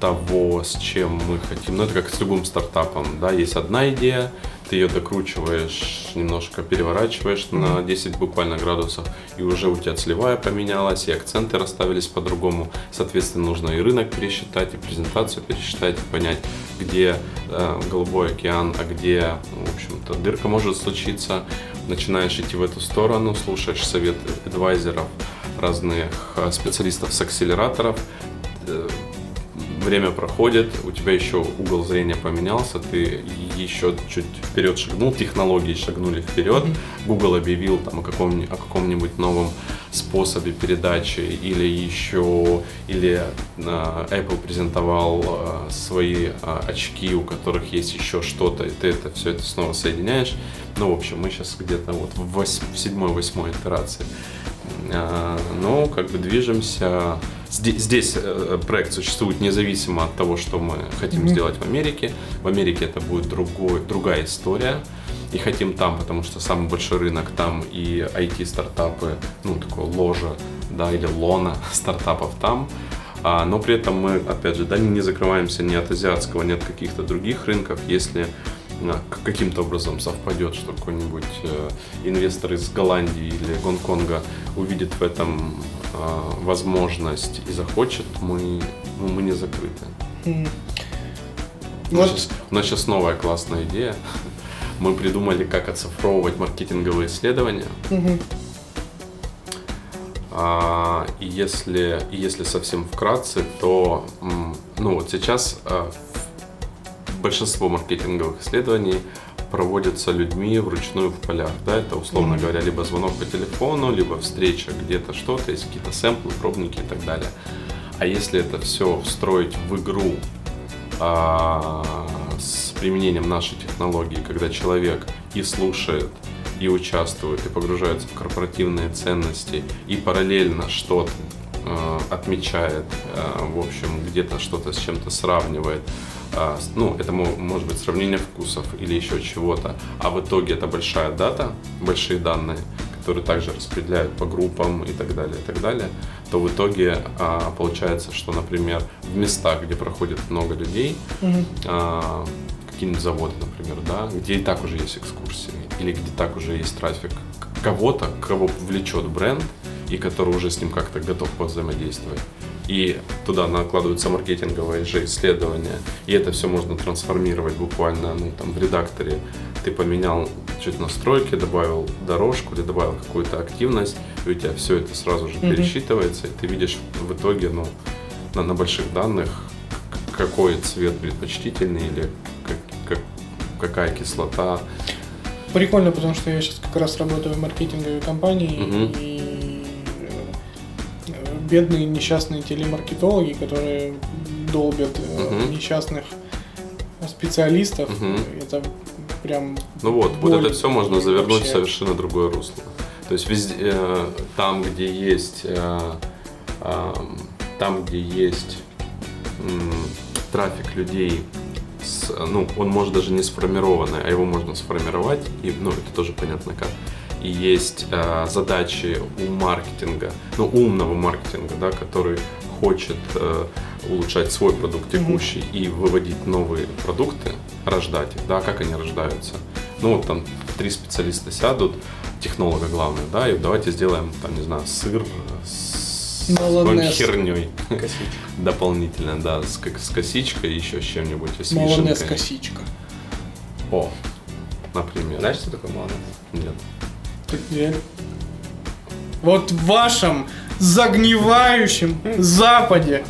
того, с чем мы хотим. Ну, это как с любым стартапом, да, есть одна идея, ты ее докручиваешь, немножко переворачиваешь на 10 буквально градусов, и уже у тебя целевая поменялась, и акценты расставились по-другому. Соответственно, нужно и рынок пересчитать, и презентацию пересчитать, и понять, где э, голубой океан, а где, в общем-то, дырка может случиться. Начинаешь идти в эту сторону, слушаешь совет адвайзеров, разных э, специалистов с акселераторов, э, время проходит, у тебя еще угол зрения поменялся, ты еще чуть вперед шагнул, технологии шагнули вперед, Google объявил там о, каком, о каком-нибудь новом способе передачи или еще, или э, Apple презентовал э, свои э, очки, у которых есть еще что-то, и ты это все это снова соединяешь. Ну, в общем, мы сейчас где-то вот в, восьм- в седьмой-восьмой итерации. А, Ну, как бы движемся. Здесь, здесь э, проект существует независимо от того, что мы хотим сделать в Америке. В Америке это будет другой, другая история. И хотим там, потому что самый большой рынок там и IT-стартапы, ну, такое ложе, да, или лона стартапов там. А, но при этом мы, опять же, да, не закрываемся ни от азиатского, ни от каких-то других рынков, если а, каким-то образом совпадет, что какой-нибудь э, инвестор из Голландии или Гонконга увидит в этом а, возможность и захочет, мы, ну, мы не закрыты. У нас, Вот. сейчас, у нас сейчас новая классная идея. Мы придумали, как оцифровывать маркетинговые исследования. А, и если, если совсем вкратце, то ну вот сейчас а, большинство маркетинговых исследований проводятся людьми вручную в полях. Да, это, условно Мгм. говоря, либо звонок по телефону, либо встреча где-то что-то, есть какие-то сэмплы, пробники и так далее. А если это все встроить в игру с применением нашей технологии, когда человек и слушает, и участвует, и погружается в корпоративные ценности, и параллельно что-то э, отмечает, э, в общем, где-то что-то с чем-то сравнивает. А, ну, это мо- может быть сравнение вкусов или еще чего-то. А в итоге это большая дата, большие данные, которые также распределяют по группам и так далее, и так далее, то в итоге а, получается, что, например, в местах, где проходит много людей, Мгм. а, какие-нибудь заводы, например, да, где и так уже есть экскурсии, или где так уже есть трафик кого-то, кого влечет бренд, и который уже с ним как-то готов повзаимодействовать. И туда накладываются маркетинговые же исследования, и это все можно трансформировать буквально, ну, там, в редакторе. Ты поменял чуть настройки, добавил дорожку или добавил какую-то активность, и у тебя все это сразу же Мгм. пересчитывается, и ты видишь в итоге, ну, на, на больших данных, какой цвет предпочтительный или как- как- какая кислота. Прикольно, потому что я сейчас как раз работаю в маркетинговой компании, Мгм. и бедные несчастные телемаркетологи, которые долбят э, Мгм. несчастных специалистов, Мгм. это прям Ну вот, вот Боль это все можно завернуть в вообще. совершенно другое русло. То есть везде, э, там, где есть, э, ам, там, где есть трафик людей, с, ну, он может даже не сформированный, а его можно сформировать, и, ну, это тоже понятно как. И есть э, задачи у маркетинга, ну, умного маркетинга, да, который хочет э, улучшать свой продукт текущий и выводить новые продукты, рождать их, да, как они рождаются. Ну, вот там три специалиста сядут, технолога главное, да, и давайте сделаем, там, не знаю, сыр с Майонез. херней дополнительно, да, с, как- с косичкой, еще с чем-нибудь, с майонез вишенкой. косичка. О, например. Знаешь, что такое молодец? Нет. Нет. Вот в вашем загнивающем Западе,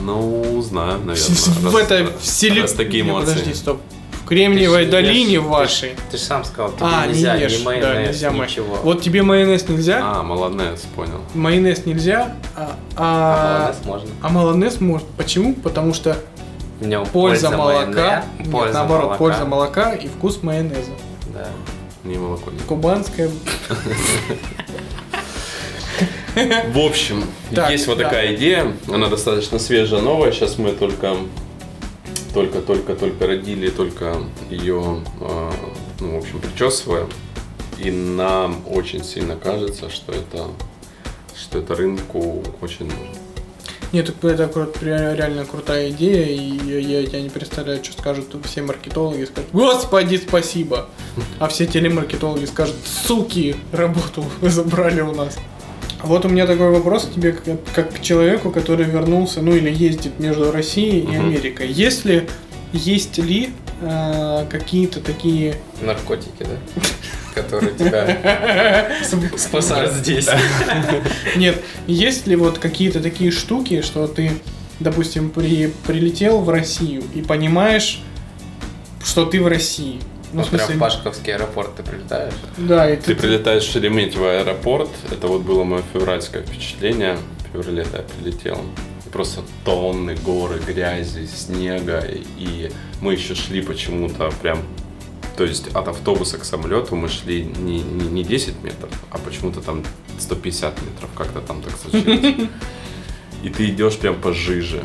Ну, знаю, наверное. в раз- этой раз вселенной... такие эмоции. Подожди, стоп. В Кремниевой Ты долине ж- вашей. Ты же сам сказал, тебе А, нельзя не ешь, ни да, майонез, нельзя май- ничего. Вот тебе майонез нельзя, А, молодец, понял. майонез нельзя, а, А а, молодец можно. а майонез можно. Почему? Потому что В нем польза, молока, майонез- нет, польза наоборот, молока. польза молока и вкус майонеза. Да. Не молоко. не- Кубанская. В общем, Так, есть вот да. такая идея. Она достаточно свежая, новая. Сейчас мы только только, только, только родили, только ее, а, ну, в общем, причесываем. И нам очень сильно кажется, что это, что это рынку очень нужно. Нет, так это реально крутая идея, и я, я, не представляю, что скажут все маркетологи, скажут, господи, спасибо. А все телемаркетологи скажут, суки, работу вы забрали у нас. Вот у меня такой вопрос к тебе, как, как к человеку, который вернулся, ну или ездит между Россией и. Америкой. Есть ли, есть ли э, какие-то такие Наркотики, да? Которые тебя спасают здесь. Нет, есть ли вот какие-то такие штуки, что ты, допустим, при, прилетел в Россию и понимаешь, что ты в России? Ну, Ну, в прям в Пашковский аэропорт ты прилетаешь. да, и Ты ты, прилетаешь в Шереметьево аэропорт, это вот было мое февральское впечатление. В феврале я прилетел. Просто тонны, горы, грязи, снега. И мы еще шли почему-то прям... То есть от автобуса к самолету мы шли не, не, не 10 метров, а почему-то там 150 метров. Как-то там так случилось. И ты идешь прям по жиже.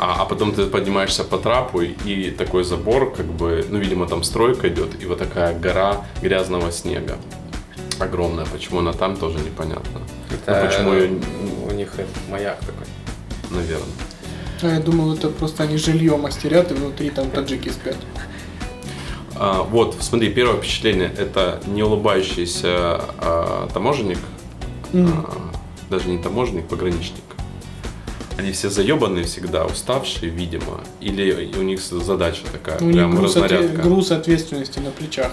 А, а потом ты поднимаешься по трапу, и такой забор, как бы, ну, видимо, там стройка идет, и вот такая гора грязного снега. Огромная. Почему она там, тоже непонятно. Это, Ну, почему её- у них это маяк такой. Наверное. А я думал, это просто они жилье мастерят, и внутри там таджики спят. А, вот, смотри, первое впечатление это не улыбающийся а, таможенник, М. а, даже не таможенник, пограничник. Они все заебанные всегда, уставшие, видимо. Или у них задача такая, У них прям груз, отве- разнарядка. груз ответственности на плечах.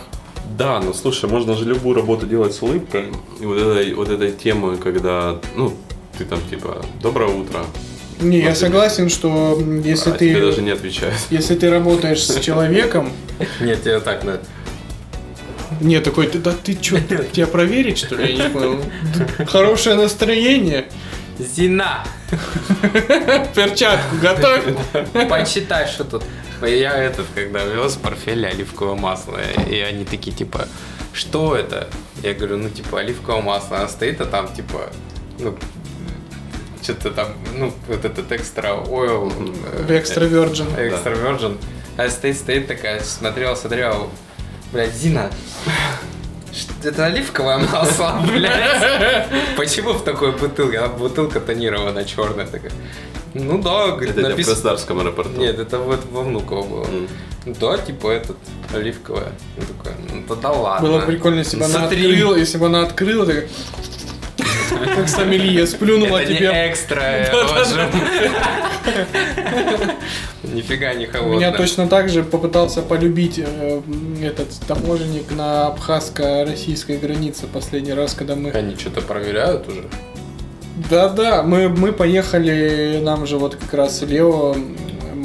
Да, ну слушай, можно же любую работу делать с улыбкой. И вот этой, вот этой темы, когда, ну, ты там типа, доброе утро. Не, я Вот согласен, что если а тебе даже ты не отвечает. если ты работаешь с человеком, Нет, тебе так надо. не такой, ты, да ты чё, тебя проверить что ли? Я не понял. Хорошее настроение, Зина! перчатку готовь. Почитай, что тут. Я этот, когда вез портфель оливковое масло, и они такие, типа, что это? Я говорю, ну, типа, оливковое масло. Она стоит, а там, типа, ну, что-то там, ну, вот этот экстра ойл. э, Экстра virgin. Экстра virgin. А стоит, стоит такая, смотрела, смотрела, блядь, Зина, это оливковое масло, блядь. Почему в такой бутылке? А бутылка тонированная, черная такая. Ну да, говорит, Это я в. Краснодарском аэропорту. Нет, это вот во Внуково было. М. Да, типа этот, оливковое. Я такой, ну тогда ладно. Было прикольно, если бы она открыла, если бы она открыла, так как сомелье, сплюнула Это не тебе. экстра, я положу. Нифига не холодно. Меня точно так же попытался полюбить э, этот таможенник на абхазско-российской границе последний раз, когда мы... Они что-то проверяют уже? Да-да, мы, мы поехали, нам же вот как раз Лео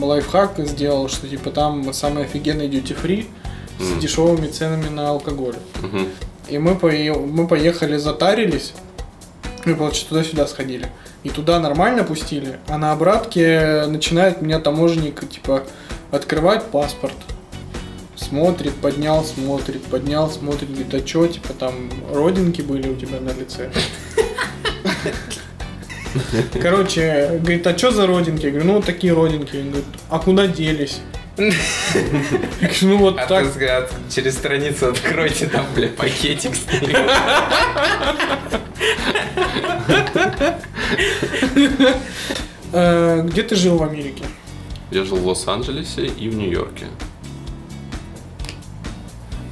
лайфхак сделал, что типа там самый офигенный duty-free с Мгм. дешевыми ценами на алкоголь. Мгм. И мы, пое- мы поехали, затарились. Мы, получается, туда-сюда сходили. И туда нормально пустили, а на обратке начинает меня таможенник, типа, открывать паспорт. Смотрит, поднял, смотрит, поднял, смотрит, говорит, а чё, типа, там, родинки были у тебя на лице? Короче, говорит, а что за родинки? Я говорю, ну вот такие родинки. Он говорит, а куда делись? Я говорю, ну вот А так. ты взгляд через страницу откройте, там, бля, пакетик с. Э, Где ты жил в Америке? Я жил в Лос-Анджелесе и в Нью-Йорке.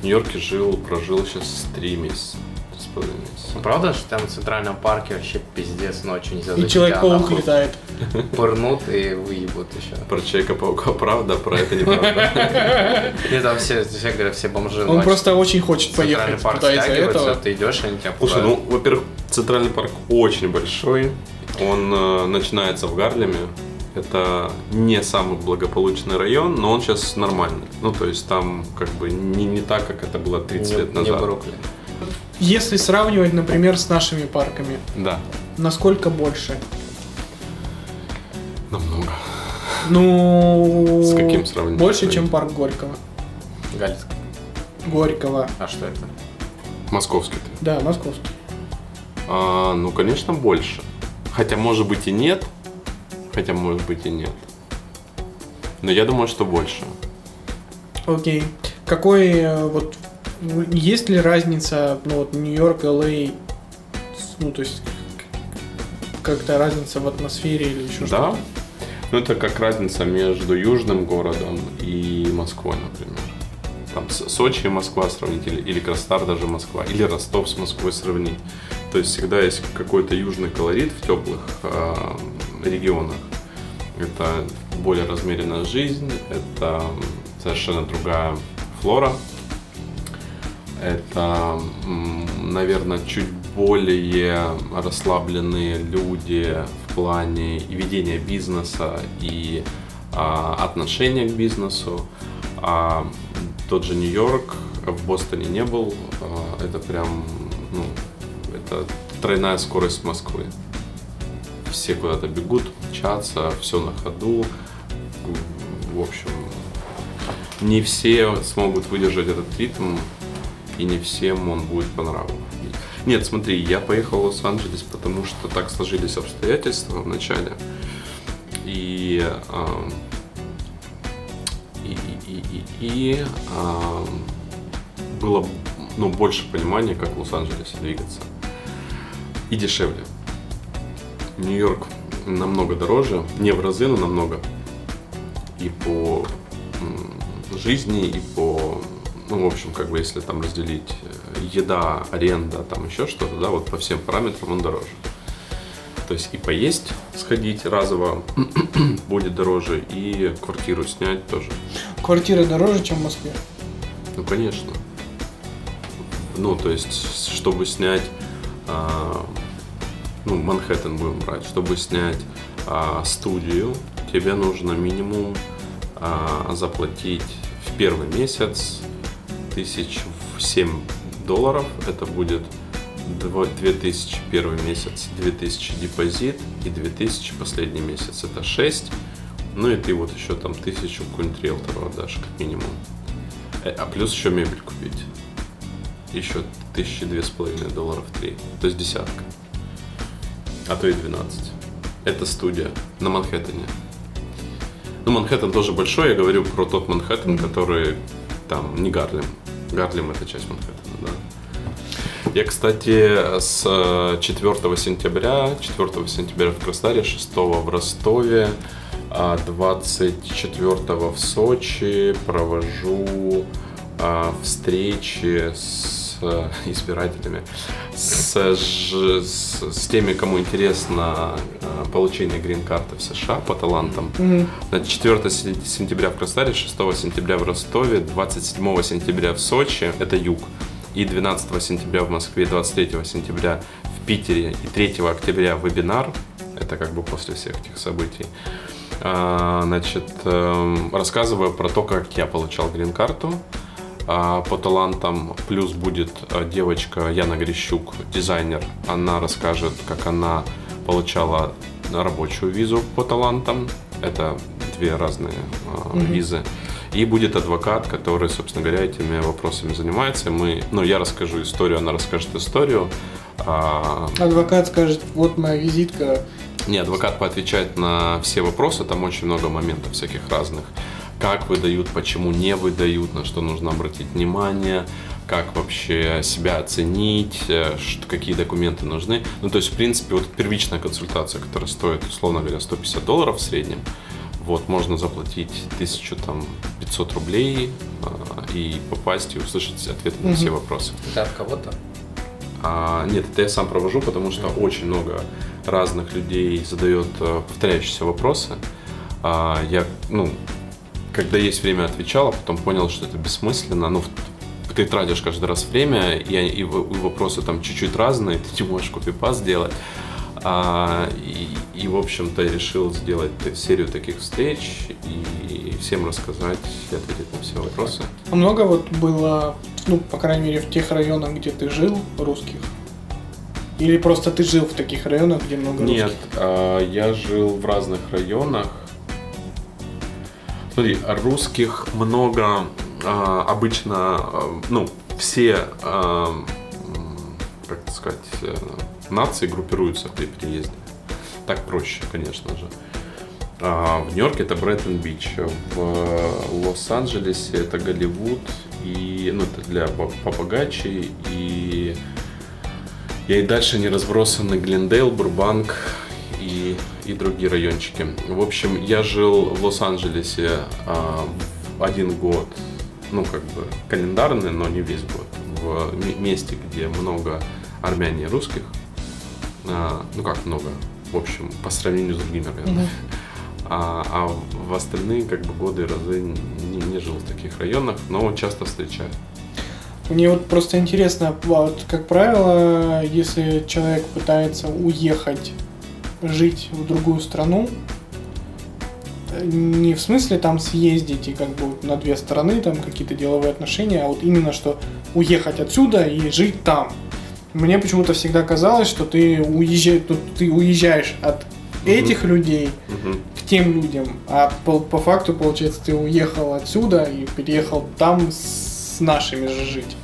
В Нью-Йорке жил, прожил сейчас три месяца. Три с половиной месяца. Правда, что там в Центральном парке вообще пиздец ночью нельзя И а Человек-паук летает. Пырнут и выебут еще. Про Человека-паука правда, про это неправда. И там все, все говорят, все бомжи Он просто очень хочет поехать стягиваются, этого. ты идешь, они тебя Слушай, ну, во-первых, Центральный парк очень большой. Он э, начинается в Гарлеме. Это не самый благополучный район, но он сейчас нормальный. Ну, то есть там как бы не, не так, как это было 30 не, лет не назад. Бруклин. Если сравнивать, например, с нашими парками, Да, насколько больше? намного. Ну... С каким сравнением? Больше, чем парк Горького. Галицк. Горького. А что это? Московский. Да, московский. А, ну, конечно, больше. Хотя, может быть, и нет. Хотя, может быть, и нет. Но я думаю, что больше. Окей. Какой э, вот есть ли разница, ну вот Нью-Йорк, Л.А., ну то есть как-то разница в атмосфере или еще Да. что-то? Ну, это как разница между южным городом и Москвой, например. Там Сочи и Москва сравнить, или, или Краснодар даже Москва, или Ростов с Москвой сравнить. То есть всегда есть какой-то южный колорит в теплых э, регионах. Это более размеренная жизнь, это совершенно другая флора. Это, наверное, чуть более расслабленные люди в плане ведения бизнеса и а, отношения к бизнесу. А тот же Нью-Йорк в Бостоне не был. а, это прям, ну, это тройная скорость Москвы. Все куда-то бегут, мчатся, все на ходу. В общем, не все смогут выдержать этот ритм, и не всем он будет по нраву. Нет, смотри, я поехал в Лос-Анджелес, потому что так сложились обстоятельства в начале. И, а, и, и, и, и, было ну, больше понимания, как в Лос-Анджелесе двигаться. И дешевле. Нью-Йорк намного дороже, не в разы, но намного. И по жизни, и по, ну, в общем, как бы, если там разделить э, еда, аренда, там еще что-то, да, вот по всем параметрам он дороже. То есть и поесть, сходить разово будет дороже, и квартиру снять тоже. Квартира дороже, чем в Москве. Ну, конечно. Ну, то есть, чтобы снять, а, ну, Манхэттен будем брать, чтобы снять а, студию, тебе нужно минимум а, заплатить в первый месяц тысяч в 7 долларов. Это будет дво- 2000 первый месяц, 2000 депозит и 2000 последний месяц. Это 6. Ну и ты вот еще там тысячу какую-нибудь риэлтору отдашь, как минимум. Э, А плюс еще мебель купить. Еще тысячи две с половиной долларов три. То есть десятка. А то и 12. Это студия на Манхэттене. Ну, Манхэттен тоже большой, я говорю про тот Манхэттен, который там не Гарлем. Гарлем это часть Манхэттена, да. Я, кстати, с э, 4 сентября, 4 сентября в Краснодаре, 6 в Ростове, а 24 в Сочи провожу а, встречи с э, избирателями, с, с, с теми, кому интересно э, получение грин-карты в США по талантам. Значит, 4 сен- сентября в Краснодаре, 6 сентября в Ростове, 27 сентября в Сочи, это юг, и 12 сентября в Москве, 23 сентября в Питере и 3 октября вебинар, это как бы после всех этих событий. А, Значит, эм, рассказываю про то, как я получал грин-карту по талантам. Плюс будет э, девочка Яна Грищук, дизайнер. Она расскажет, как она получала рабочую визу по талантам. Это две разные а, визы. И будет адвокат, который, собственно говоря, этими вопросами занимается. Мы, ну, я расскажу историю, она расскажет историю. А, Адвокат скажет, вот моя визитка. не, адвокат поотвечает на все вопросы, там очень много моментов всяких разных. Как выдают, почему не выдают, на что нужно обратить внимание, как вообще себя оценить, э, что, какие документы нужны. Ну, то есть, в принципе, вот первичная консультация, которая стоит, условно говоря, 150 долларов в среднем, вот, можно заплатить 1000, там, 500 рублей а, и попасть и услышать ответы на все вопросы. Это от кого-то? А, нет, это я сам провожу, потому что очень много разных людей задает э, повторяющиеся вопросы. А, я, ну, когда есть время, отвечал, а потом понял, что это бессмысленно. Ну, ты тратишь каждый раз время, и, и и вопросы там чуть-чуть разные, ты не можешь копипаст сделать. А, и, и, в общем-то, решил сделать серию таких встреч и всем рассказать и ответить на все вопросы. А много вот было, ну, по крайней мере, в тех районах, где ты жил, русских? Или просто ты жил в таких районах, где много Нет, русских? а, я жил в разных районах. Смотри, русских много, а, обычно, а, ну, все, м, как сказать, э, нации группируются при переезде. Так проще, конечно же. А, в Нью-Йорке это Бреттон-Бич, в Лос-Анджелесе это Голливуд, и, ну, это для по- побогаче, и, и дальше не разбросаны Глендейл, Бурбанк и, и другие райончики. В общем, я жил в Лос-Анджелесе а, один год, ну, как бы календарный, но не весь год, в месте, где много армяне и русских. А, ну, как много, в общем, по сравнению с другими районами. А, а в остальные как бы годы и разы не, не жил в таких районах, но часто встречаю. Мне вот просто интересно, вот, как правило, если человек пытается уехать жить в другую страну, э, не в смысле там съездить и как бы на две стороны там какие-то деловые отношения, а вот именно что уехать отсюда и жить там. Мне почему-то всегда казалось, что ты уезжаешь, ты уезжаешь от этих людей Мгм. к тем людям, а по, по факту, получается, ты уехал отсюда и переехал там с нашими же жить.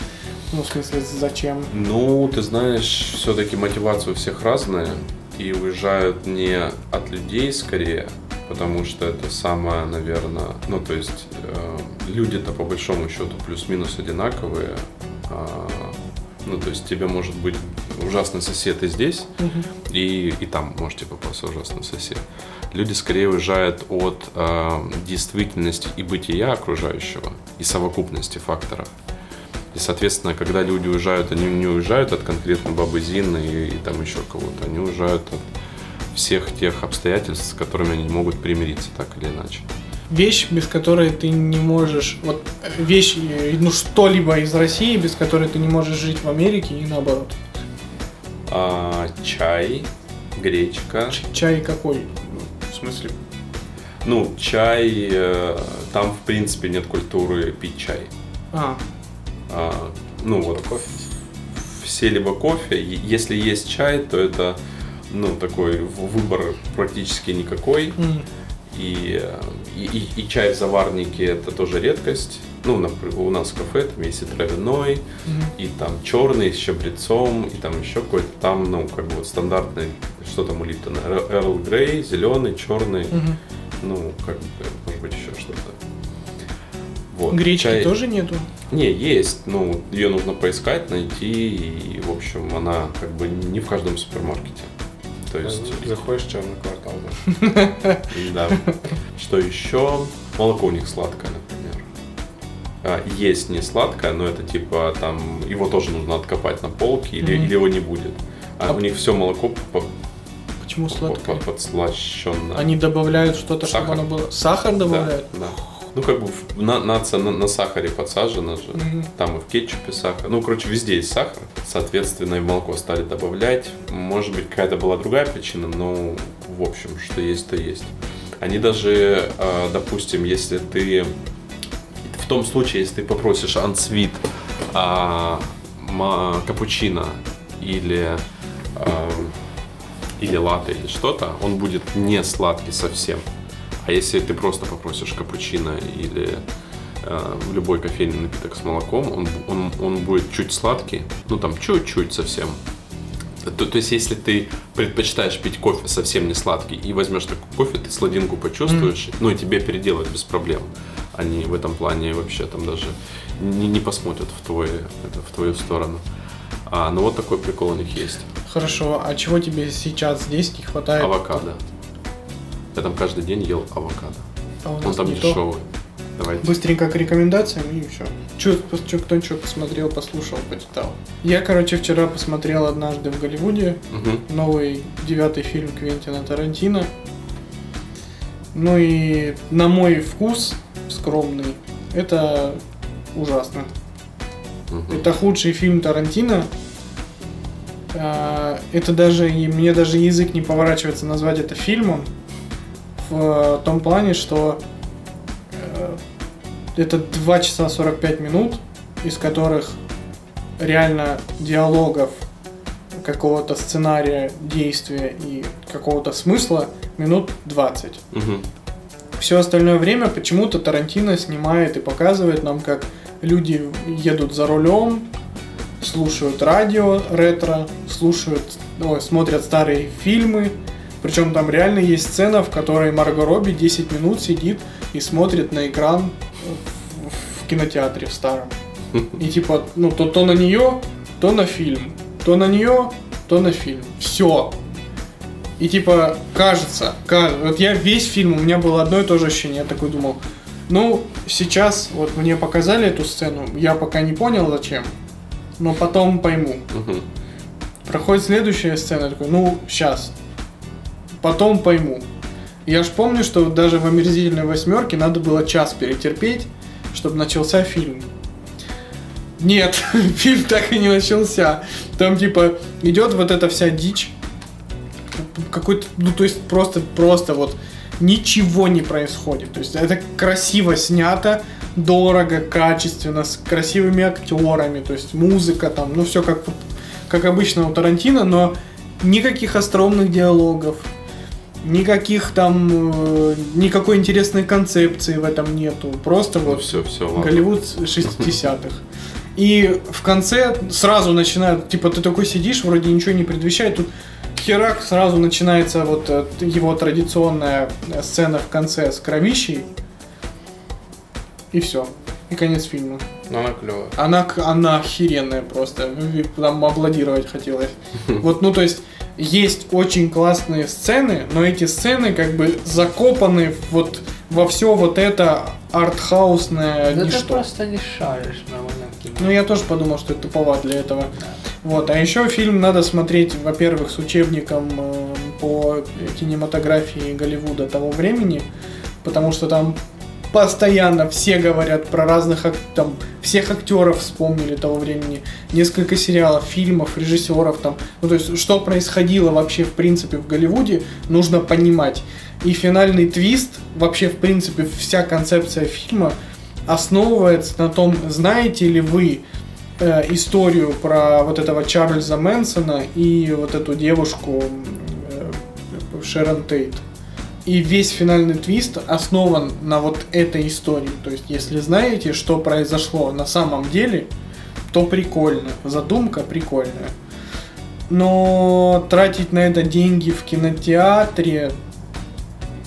Ну, в смысле, зачем? Ну, ты знаешь, все-таки мотивация у всех разная, и уезжают не от людей скорее, потому что это самое, наверное, ну, то есть э, люди-то по большому счету плюс-минус одинаковые. а, ну, то есть тебе может быть ужасный сосед и здесь, и, и там можете попасться ужасный сосед. Люди скорее уезжают от э, действительности и бытия окружающего, и совокупности факторов. И, соответственно, когда люди уезжают, они не уезжают от конкретно бабы Зины и, и там еще кого-то. Они уезжают от всех тех обстоятельств, с которыми они не могут примириться так или иначе. Вещь, без которой ты не можешь... Вот вещь, э, ну, что-либо из России, без которой ты не можешь жить в Америке и наоборот. А, чай, гречка. Ч- Чай какой? В смысле? Ну, чай, э, там, в принципе, нет культуры пить чай. А, А, ну, вот кофе. Все либо кофе. Если есть чай, то это, ну, такой выбор практически никакой. м, И, и, и- и чай в заварнике это тоже редкость. Ну, напр- у нас в кафе там есть и травяной, мгм. и там черный с чабрецом, и там еще какой-то там, ну, как бы вот стандартный, что там у Липтона, Эрл Грей, зеленый, черный, Мгм. ну, как бы, может быть, еще что-то. Вот. Гречки Чай- тоже нету? Не, есть, ну, ее нужно поискать, найти, и, в общем, она как бы не в каждом супермаркете. То есть, Заходишь в черный квартал. да. да. Что еще? Молоко у них сладкое, например. А, Есть не сладкое, но это типа там его тоже нужно откопать на полке или, его не будет. А, А у них все молоко по- Почему по- сладкое? по- подслащенно. Они добавляют что-то, чтобы оно было... Сахар добавляют? Да. Ну, как бы на, нация на, на сахаре подсажена же. Мгм. Там и в кетчупе сахар. Ну, короче, везде есть сахар. Соответственно, и в молоко стали добавлять. Может быть, какая-то была другая причина, но в общем, что есть, то есть. Они даже, э, допустим, если ты... В том случае, если ты попросишь ансвит а, ма- капучино или а, или латте или что-то, он будет не сладкий совсем. А если ты просто попросишь капучино или э, любой кофейный напиток с молоком, он, он, он будет чуть сладкий, ну там чуть-чуть совсем. То, то есть, если ты предпочитаешь пить кофе совсем не сладкий и возьмешь такой кофе, ты сладинку почувствуешь, ну и тебе переделают без проблем. Они в этом плане вообще там даже не, не посмотрят в, твой, это, в твою сторону. А, ну вот такой прикол у них есть. Хорошо, а чего тебе сейчас здесь не хватает? Авокадо. Я там каждый день ел авокадо. А у Он нас там не то. дешевый. Давайте. Быстренько к рекомендациям и все. Че, кто что посмотрел, послушал, почитал. Я, короче, вчера посмотрел однажды в Голливуде Мгм. новый девятый фильм Квентина Тарантино. Ну и на мой вкус скромный, это ужасно. Мгм. Это худший фильм Тарантино. А, Это даже, мне даже язык не поворачивается назвать это фильмом. В том плане, что э, это 2 часа 45 минут, из которых реально диалогов, какого-то сценария, действия и какого-то смысла минут 20. Мгм. все остальное время почему-то Тарантино снимает и показывает нам, как люди едут за рулем, слушают радио ретро, слушают, ой, смотрят старые фильмы. Причем там реально есть сцена, в которой Марго Робби 10 минут сидит и смотрит на экран в, кинотеатре в старом. И типа, ну, то, то на нее, то на фильм. То на нее, то на фильм. Все. И типа, кажется, ка- вот я весь фильм, у меня было одно и то же ощущение, я такой думал, ну, сейчас вот мне показали эту сцену, я пока не понял зачем, но потом пойму. Мгм. Проходит следующая сцена, я такой, ну, сейчас. Потом пойму. Я ж помню, что даже в омерзительной восьмерке надо было час перетерпеть, чтобы начался фильм. Нет, фильм так и не начался. Там типа идет вот эта вся дичь. Какой-то, ну то есть просто, просто вот ничего не происходит. То есть это красиво снято, дорого, качественно, с красивыми актерами, то есть музыка там, ну все как, как обычно у Тарантино, но никаких остроумных диалогов, никаких там, э, никакой интересной концепции в этом нету. Просто Ну вот все, все, ладно. Голливуд 60-х. И в конце сразу начинают, типа, ты такой сидишь, вроде ничего не предвещает, тут херак, сразу начинается вот э, его традиционная э, сцена в конце с кровищей. И все. И конец фильма. Но она клевая. Она, она охеренная просто. Там аплодировать хотелось. Вот, ну, то есть, есть очень классные сцены, но эти сцены как бы закопаны вот во все вот это артхаусное Да ты ничто. просто не шаришь нормально кино. Ну, я тоже подумал, что это туповат для этого. Вот, а еще фильм надо смотреть, во-первых, с учебником э, по кинематографии Голливуда того времени, потому что там постоянно все говорят про разных там всех актеров вспомнили того времени, несколько сериалов, фильмов, режиссеров там, ну то есть что происходило вообще в принципе в Голливуде, нужно понимать. И финальный твист, вообще в принципе вся концепция фильма основывается на том, знаете ли вы э, историю про вот этого Чарльза Мэнсона и вот эту девушку э, Шерон Тейт. И весь финальный твист основан на вот этой истории. То есть, если знаете, что произошло на самом деле, то прикольно. Задумка прикольная. Но тратить на это деньги в кинотеатре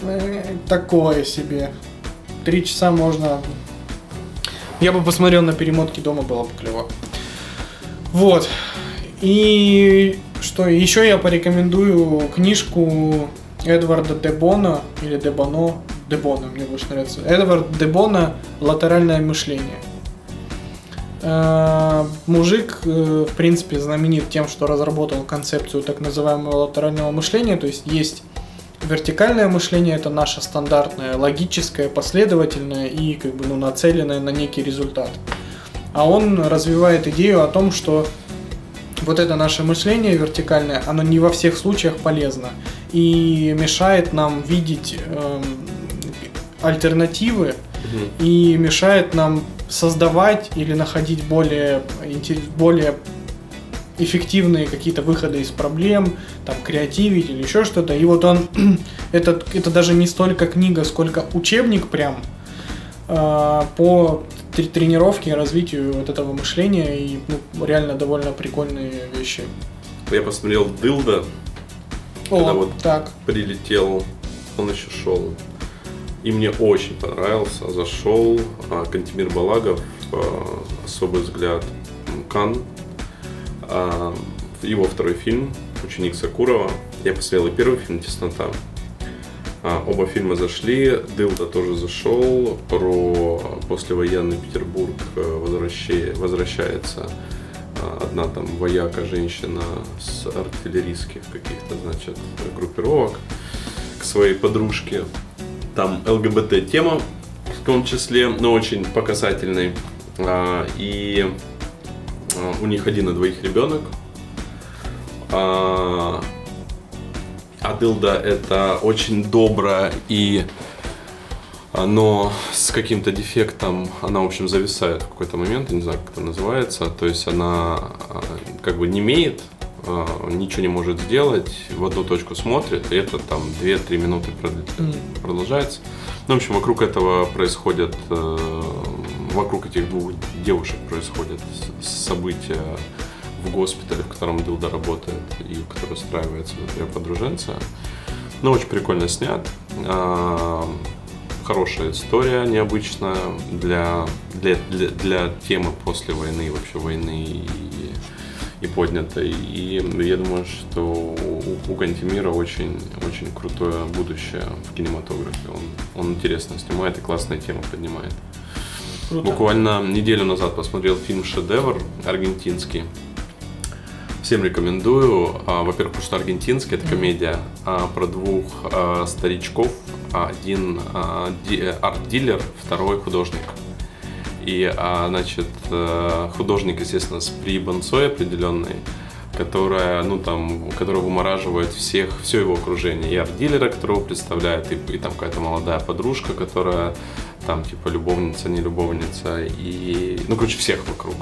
э, такое себе. Три часа можно. Я бы посмотрел на перемотки дома, было бы клево. Вот. И что еще я порекомендую книжку Эдварда Дебона или Дебоно, Дебона мне больше нравится. Эдвард Дебона «Латеральное мышление». Э, Мужик, э, в принципе, знаменит тем, что разработал концепцию так называемого латерального мышления, то есть есть вертикальное мышление, это наше стандартное, логическое, последовательное и как бы ну, нацеленное на некий результат. А он развивает идею о том, что вот это наше мышление вертикальное, оно не во всех случаях полезно и мешает нам видеть эм, альтернативы и мешает нам создавать или находить более, более эффективные какие-то выходы из проблем, там, креативить или еще что-то. И вот он, это, это даже не столько книга, сколько учебник прям э, по тр- тренировке и развитию вот этого мышления и ну, реально довольно прикольные вещи. Я посмотрел Дылда, О, Когда вот- так. прилетел, он еще шел. И мне очень понравился. Зашел а, Кантемир Балагов, а, особый взгляд Кан. А, его второй фильм Ученик Сакурова. Я посмотрел и первый фильм Теснота. А, оба фильма зашли. Дылда тоже зашел. Про послевоенный Петербург э, возвращается одна там вояка женщина с артиллерийских каких-то, значит, группировок к своей подружке. Там ЛГБТ тема в том числе, но очень показательный. А, И а, у них один на двоих ребенок. А а Дылда это очень добрая и но с каким-то дефектом она, в общем, зависает в какой-то момент, я не знаю, как это называется. То есть она а, как бы не имеет, а, ничего не может сделать, в одну точку смотрит, и это там 2-3 минуты продолжается. Ну, в общем, вокруг этого происходят, э, вокруг этих двух девушек происходят события в госпитале, в котором Дилда работает и который устраивается ее подруженца. Ну, очень прикольно снят. Хорошая история, необычная для, для, для, для темы после войны, вообще войны и, и поднятой. И я думаю, что у, у Кантемира очень, очень крутое будущее в кинематографе. Он, он интересно снимает и классные темы поднимает. Круто. Буквально неделю назад посмотрел фильм «Шедевр» аргентинский. Всем рекомендую. А, Во-первых, потому что аргентинский, это комедия а, про двух а, старичков. Один а, ди- арт-дилер, второй художник. И, а, значит, э, художник, естественно, с прибанцой определенной, которая, ну, там, которая вымораживает всех, все его окружение. И арт-дилера, которого представляет, и, и там какая-то молодая подружка, которая там, типа, любовница, не любовница, и, ну, короче, всех вокруг.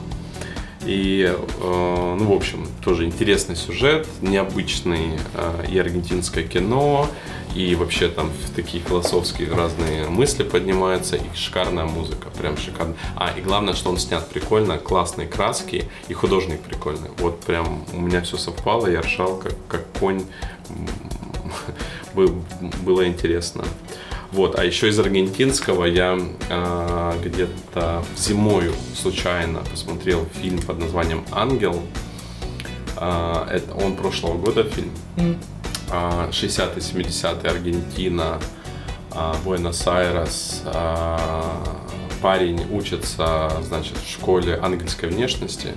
И, э, ну, в общем, тоже интересный сюжет, необычный э, и аргентинское кино, и вообще там такие философские разные мысли поднимаются, и шикарная музыка, прям шикарно. А, и главное, что он снят прикольно, классные краски, и художник прикольный. Вот прям у меня все совпало, я ржал как, как конь, было интересно. Вот, а еще из аргентинского я а, где-то зимою случайно посмотрел фильм под названием «Ангел». А, это он прошлого года фильм. М. А, 60-е, 70-е Аргентина, а, Буэнос-Айрес. а, Парень учится, значит, в школе ангельской внешности.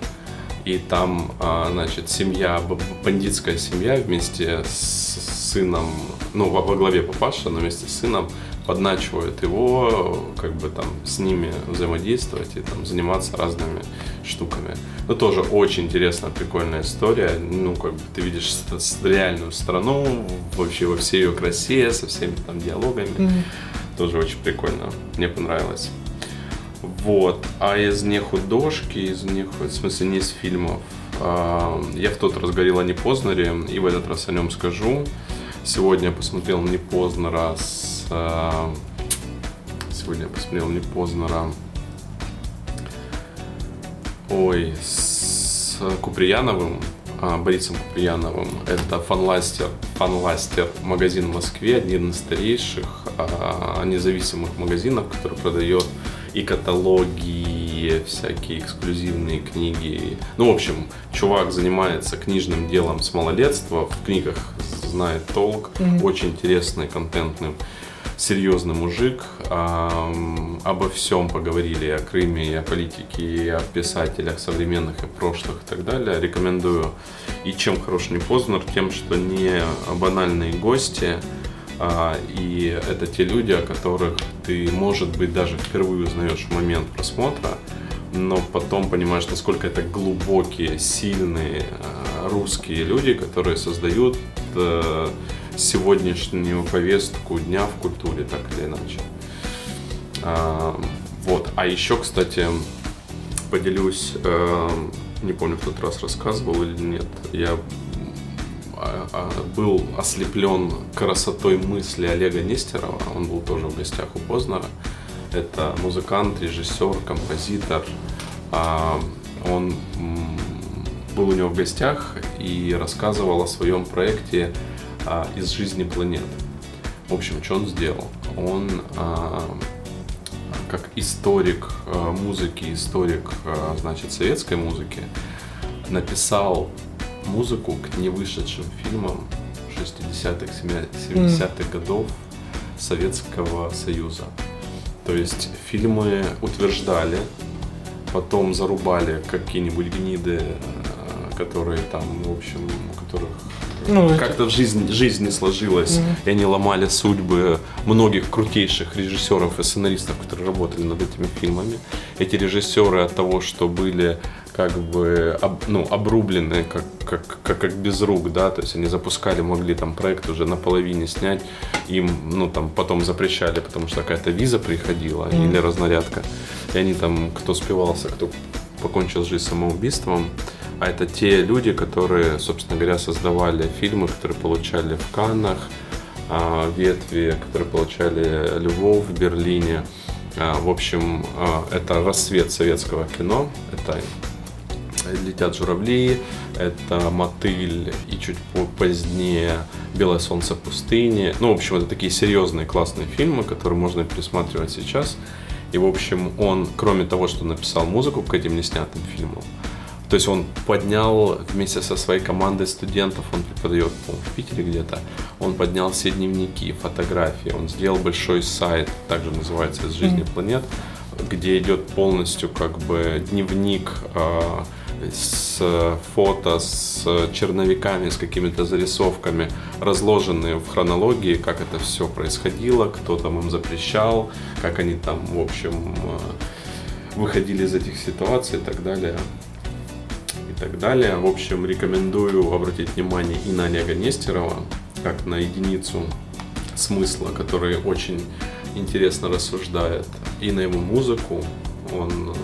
И там, а, значит, семья, бандитская семья вместе с сыном, ну, во, во главе папаша, но вместе с сыном подначивают его, как бы там с ними взаимодействовать и там заниматься разными штуками. Ну, тоже очень интересная, прикольная история. Ну, как бы ты видишь реальную страну, вообще во всей ее красе, со всеми там диалогами. Тоже очень прикольно. Мне понравилось. Вот. А из не художки, из не, ху- в смысле, не из фильмов. а, Я в тот раз говорил о Непознере, и в этот раз о нем скажу. Сегодня я посмотрел не Познера с... а, Сегодня я посмотрел не Познера... Ой, с Куприяновым, а, Борисом Куприяновым. Это фанластер, фанластер магазин в Москве, один из старейших а, независимых магазинов, который продает и каталоги, всякие эксклюзивные книги. Ну, в общем, чувак занимается книжным делом с малолетства, в книгах знает толк, очень интересный, контентный серьезный мужик. Обо всем поговорили, и о Крыме, и о политике, и о писателях современных и прошлых и так далее. Рекомендую. И чем хорош не Познер, тем, что не банальные гости, а, и это те люди, о которых ты, может быть, даже впервые узнаешь в момент просмотра, но потом понимаешь, насколько это глубокие, сильные э, русские люди, которые создают э, сегодняшнюю повестку дня в культуре, так или иначе. А, Вот. А еще, кстати, поделюсь, э, не помню, в тот раз рассказывал или нет, я а, а, был ослеплен красотой мысли Олега Нестерова. Он был тоже в гостях у Познера. Это музыкант, режиссер, композитор. Он был у него в гостях и рассказывал о своем проекте а, «Из жизни планет». В общем, что он сделал? Он а, как историк а, музыки, историк, а, значит, советской музыки, написал музыку к невышедшим фильмам 60-х, 70-х годов Советского Союза. То есть фильмы утверждали, потом зарубали какие-нибудь гниды, э, которые там, в общем, у которых Ну, как-то в жизнь, жизнь не сложилась, и они ломали судьбы многих крутейших режиссеров и сценаристов, которые работали над этими фильмами. Эти режиссеры от того, что были как бы об- ну, обрублены как, как, как, как без рук, да, то есть они запускали, могли там проект уже наполовине снять, им, ну, там потом запрещали, потому что какая-то виза приходила или разнарядка, и они там, кто спивался, кто покончил жизнь самоубийством, а это те люди, которые, собственно говоря, создавали фильмы, которые получали в Каннах а, ветви, которые получали Львов в Берлине. А, В общем, а, это рассвет советского кино. Это «Летят журавли», это «Мотыль» и чуть по- позднее «Белое солнце пустыни». Ну, в общем, это такие серьезные, классные фильмы, которые можно пересматривать сейчас. И, в общем, он, кроме того, что написал музыку к этим неснятым фильмам, то есть он поднял вместе со своей командой студентов, он преподает, по-моему, в Питере где-то, он поднял все дневники, фотографии, он сделал большой сайт, также называется «Из жизни планет», где идет полностью как бы дневник а, с фото, с черновиками, с какими-то зарисовками, разложенные в хронологии, как это все происходило, кто там им запрещал, как они там, в общем, а, выходили из этих ситуаций и так далее так далее. В общем, рекомендую обратить внимание и на Олега Нестерова, как на единицу смысла, который очень интересно рассуждает, и на его музыку. Он э,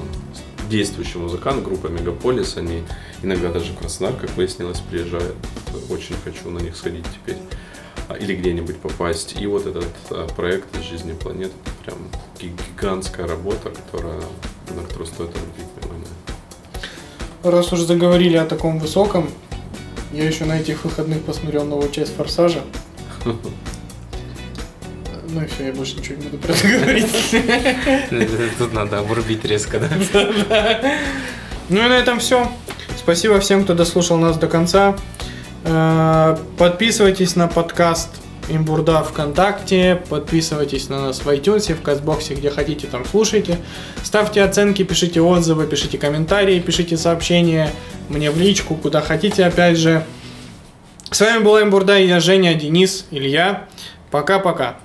действующий музыкант группы Мегаполис, они иногда даже в Краснодар, как выяснилось, приезжают. Очень хочу на них сходить теперь. А, Или где-нибудь попасть. И вот этот а, проект из жизни планет, прям ги- гигантская работа, которая, на которую стоит обратить. Раз уж заговорили о таком высоком, я еще на этих выходных посмотрел новую часть «Форсажа». Ну и все, я больше ничего не буду про это говорить. Тут надо обрубить резко, да? Ну и на этом все. Спасибо всем, кто дослушал нас до конца. Э, Подписывайтесь на подкаст Имбурда ВКонтакте, подписывайтесь на нас в iTunes, в Кастбоксе, где хотите, там слушайте. Ставьте оценки, пишите отзывы, пишите комментарии, пишите сообщения мне в личку, куда хотите, опять же. С вами была Имбурда, и я Женя, Денис, Илья. Пока-пока.